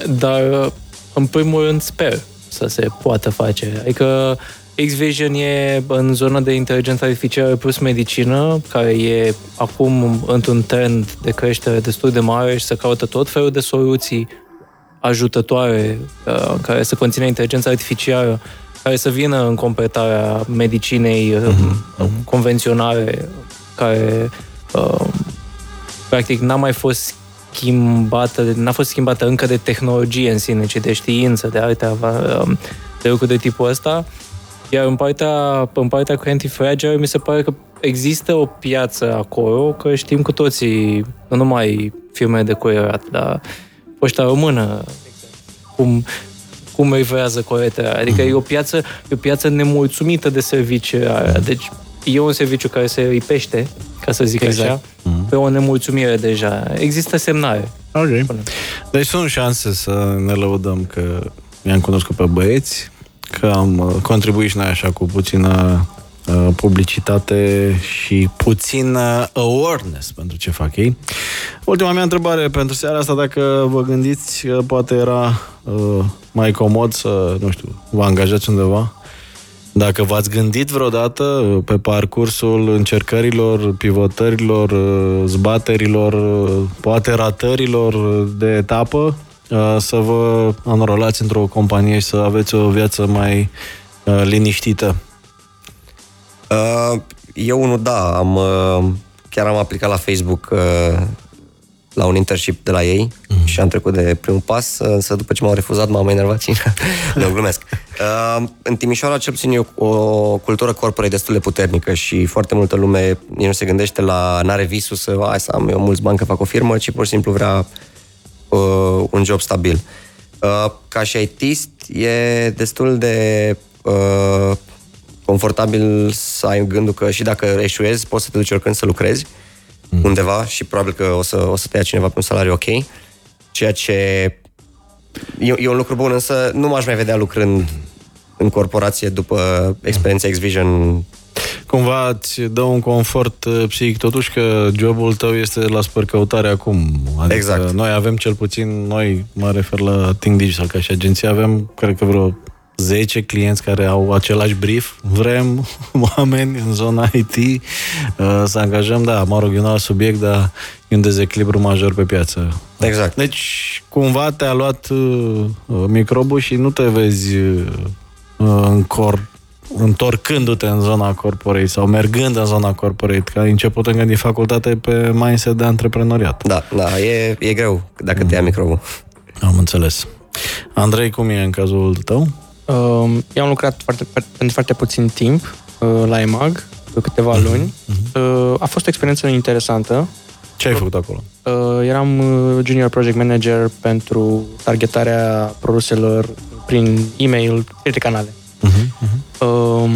dar, în primul rând, sper să se poată face. Adică X-Vision e în zona de inteligență artificială plus medicină, care e acum într-un trend de creștere destul de mare și se caută tot felul de soluții ajutătoare uh, care să conțină inteligența artificială, care să vină în completarea medicinei uh-huh. convenționale, care uh, practic n-a mai fost schimbată, n-a fost schimbată încă de tehnologie în sine, ci de știință, de alte uh, de lucruri de tipul ăsta. Iar în partea, în partea cu antifragile mi se pare că există o piață acolo, că știm cu toții, nu numai firme de cuierat, dar poșta română, cum, cum rivează coletele. Adică e o piață, e o piață nemulțumită de servicii Deci e un serviciu care se ripește, ca să zic exact. așa, mm-hmm. pe o nemulțumire deja. Există semnale. Ok. Deci sunt șanse să ne lăudăm că i-am cunoscut pe băieți, că am uh, contribuit și noi așa cu puțină uh, publicitate și puțin awareness pentru ce fac ei. Ultima mea întrebare pentru seara asta, dacă vă gândiți, poate era uh, mai comod să, nu știu, vă angajați undeva dacă v-ați gândit vreodată pe parcursul încercărilor, pivotărilor, zbaterilor, poate ratărilor de etapă, să vă înrolați într-o companie și să aveți o viață mai liniștită? Eu unul da, am, chiar am aplicat la Facebook la un internship de la ei mm-hmm. și am trecut de primul pas, însă după ce m-au refuzat m-am enervat și nu glumesc. Uh, în Timișoara cel puțin e o, o cultură corporei destul de puternică și foarte multă lume nici nu se gândește la, n-are visul să, hai să am eu mulți bani că fac o firmă, ci pur și simplu vrea uh, un job stabil. Uh, ca și ITist e destul de uh, confortabil să ai gândul că și dacă eșuezi, poți să te duci oricând să lucrezi mm. undeva și probabil că o să, o să te ia cineva pe un salariu ok, ceea ce e, e un lucru bun, însă nu m-aș mai vedea lucrând în corporație după experiența X-Vision cumva îți dă un confort uh, psihic, totuși că jobul tău este la spărcăutare acum. Adică exact. Noi avem cel puțin, noi mă refer la Think Digital ca și agenție, avem, cred că vreo 10 clienți care au același brief, vrem oameni în zona IT uh, să angajăm, da, mă rog, e un alt subiect, dar e un dezechilibru major pe piață. Exact. Deci, cumva te-a luat uh, microbul și nu te vezi uh, în cor întorcându-te în zona corporate sau mergând în zona corporate, că ai început încă din facultate pe mindset de antreprenoriat. Da, da, e, e greu dacă te ia microbul. Am înțeles. Andrei, cum e în cazul tău? Uh, eu am lucrat foarte, pentru foarte puțin timp uh, la EMAG, de câteva uh-huh, luni. Uh-huh. Uh, a fost o experiență interesantă. Ce ai făcut acolo? Uh, eram uh, junior project manager pentru targetarea produselor prin e-mail, pe canale. Uh-huh, uh-huh. Uh,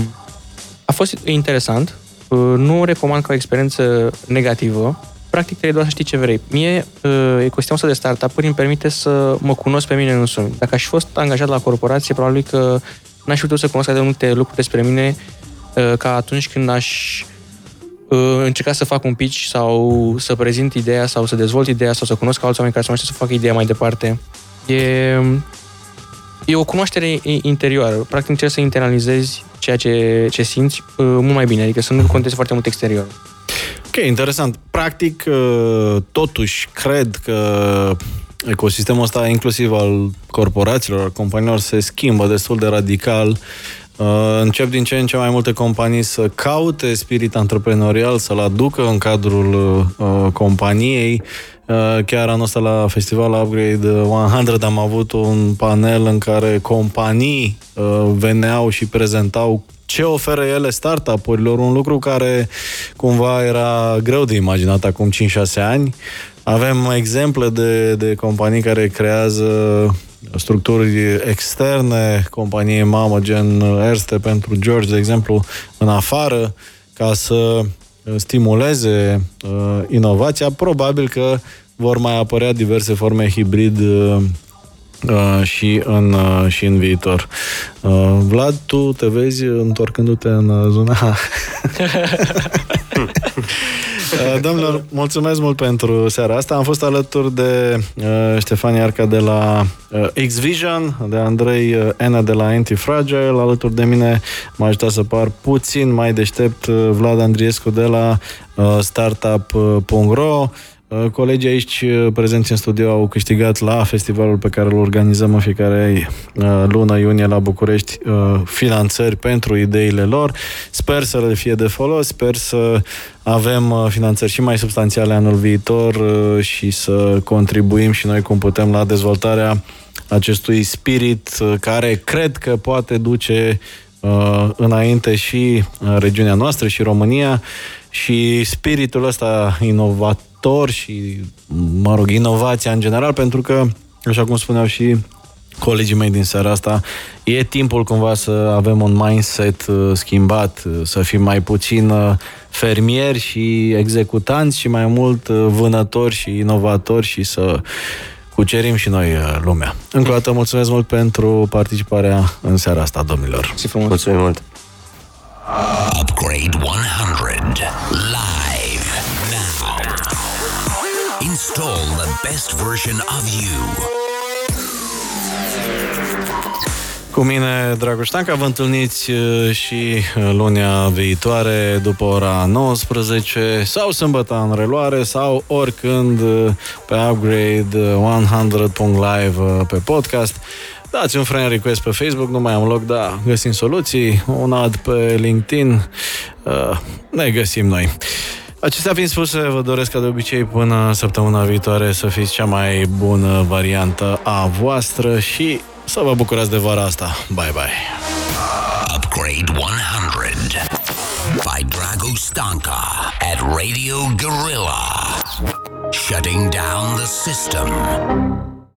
a fost interesant. Uh, nu o recomand ca o experiență negativă, practic trebuie doar să știi ce vrei. Mie, uh, ecosistemul ăsta de startup-uri îmi permite să mă cunosc pe mine însumi. Dacă aș fi fost angajat la corporație, probabil că n-aș fi putut să cunosc de multe lucruri despre mine uh, ca atunci când aș uh, încerca să fac un pitch sau să prezint ideea sau să dezvolt ideea sau să cunosc alți oameni care să mă să fac ideea mai departe. E, e o cunoaștere interioară. Practic încerci să internalizezi ceea ce, ce simți mult mai bine, adică să nu contezi foarte mult exterior. Ok, interesant. Practic, uh, totuși, cred că ecosistemul ăsta, inclusiv al corporațiilor, al companiilor, se schimbă destul de radical. Uh, încep din ce în ce mai multe companii să caute spirit antreprenorial, să-l aducă în cadrul uh, companiei. Uh, chiar anul ăsta la festivalul Upgrade 100 am avut un panel în care companii uh, veneau și prezentau ce oferă ele startup-urilor, un lucru care cumva era greu de imaginat acum 5-6 ani. Avem exemple de, de companii care creează structuri externe, companii mamă gen Erste pentru George, de exemplu, în afară, ca să stimuleze uh, inovația. Probabil că vor mai apărea diverse forme hibrid uh, uh, și, în, uh, și în viitor. Uh, Vlad, tu te vezi întorcându-te în uh, zona... Uh, domnilor, mulțumesc mult pentru seara asta. Am fost alături de uh, Ștefania Arca de la uh, X-Vision, de Andrei uh, Ena de la Antifragile, alături de mine m-a ajutat să par puțin mai deștept uh, Vlad Andriescu de la uh, startup.ro Uh, colegii aici uh, prezenți în studio au câștigat la festivalul pe care îl organizăm în fiecare uh, lună iunie la București finanțări pentru ideile lor. Sper să le fie de folos, sper să avem finanțări și mai substanțiale anul viitor și să contribuim și noi cum putem la dezvoltarea acestui spirit care cred că poate duce înainte și regiunea noastră și România și spiritul ăsta inovat inovător și, mă rog, inovația în general, pentru că, așa cum spuneau și colegii mei din seara asta, e timpul cumva să avem un mindset uh, schimbat, uh, să fim mai puțin uh, fermieri și executanți și mai mult vânători și inovatori și să cucerim și noi lumea. Încă o dată mulțumesc mult pentru participarea în seara asta, domnilor. Mulțumim mult! Upgrade 100 live Install the best version of you. Cu mine, Dragoștanca, vă întâlniți uh, și uh, lunia viitoare după ora 19 sau sâmbătă în reluare sau oricând uh, pe Upgrade 100.live pe podcast. Dați un friend request pe Facebook, nu mai am loc, da, găsim soluții, un ad pe LinkedIn, ne găsim noi. Acestea fiind spuse, vă doresc ca de obicei până săptămâna viitoare să fiți cea mai bună variantă a voastră și să vă bucurați de vara asta. Bye bye! Upgrade 100 by Drago Stanka at Radio Gorilla. Shutting down the system.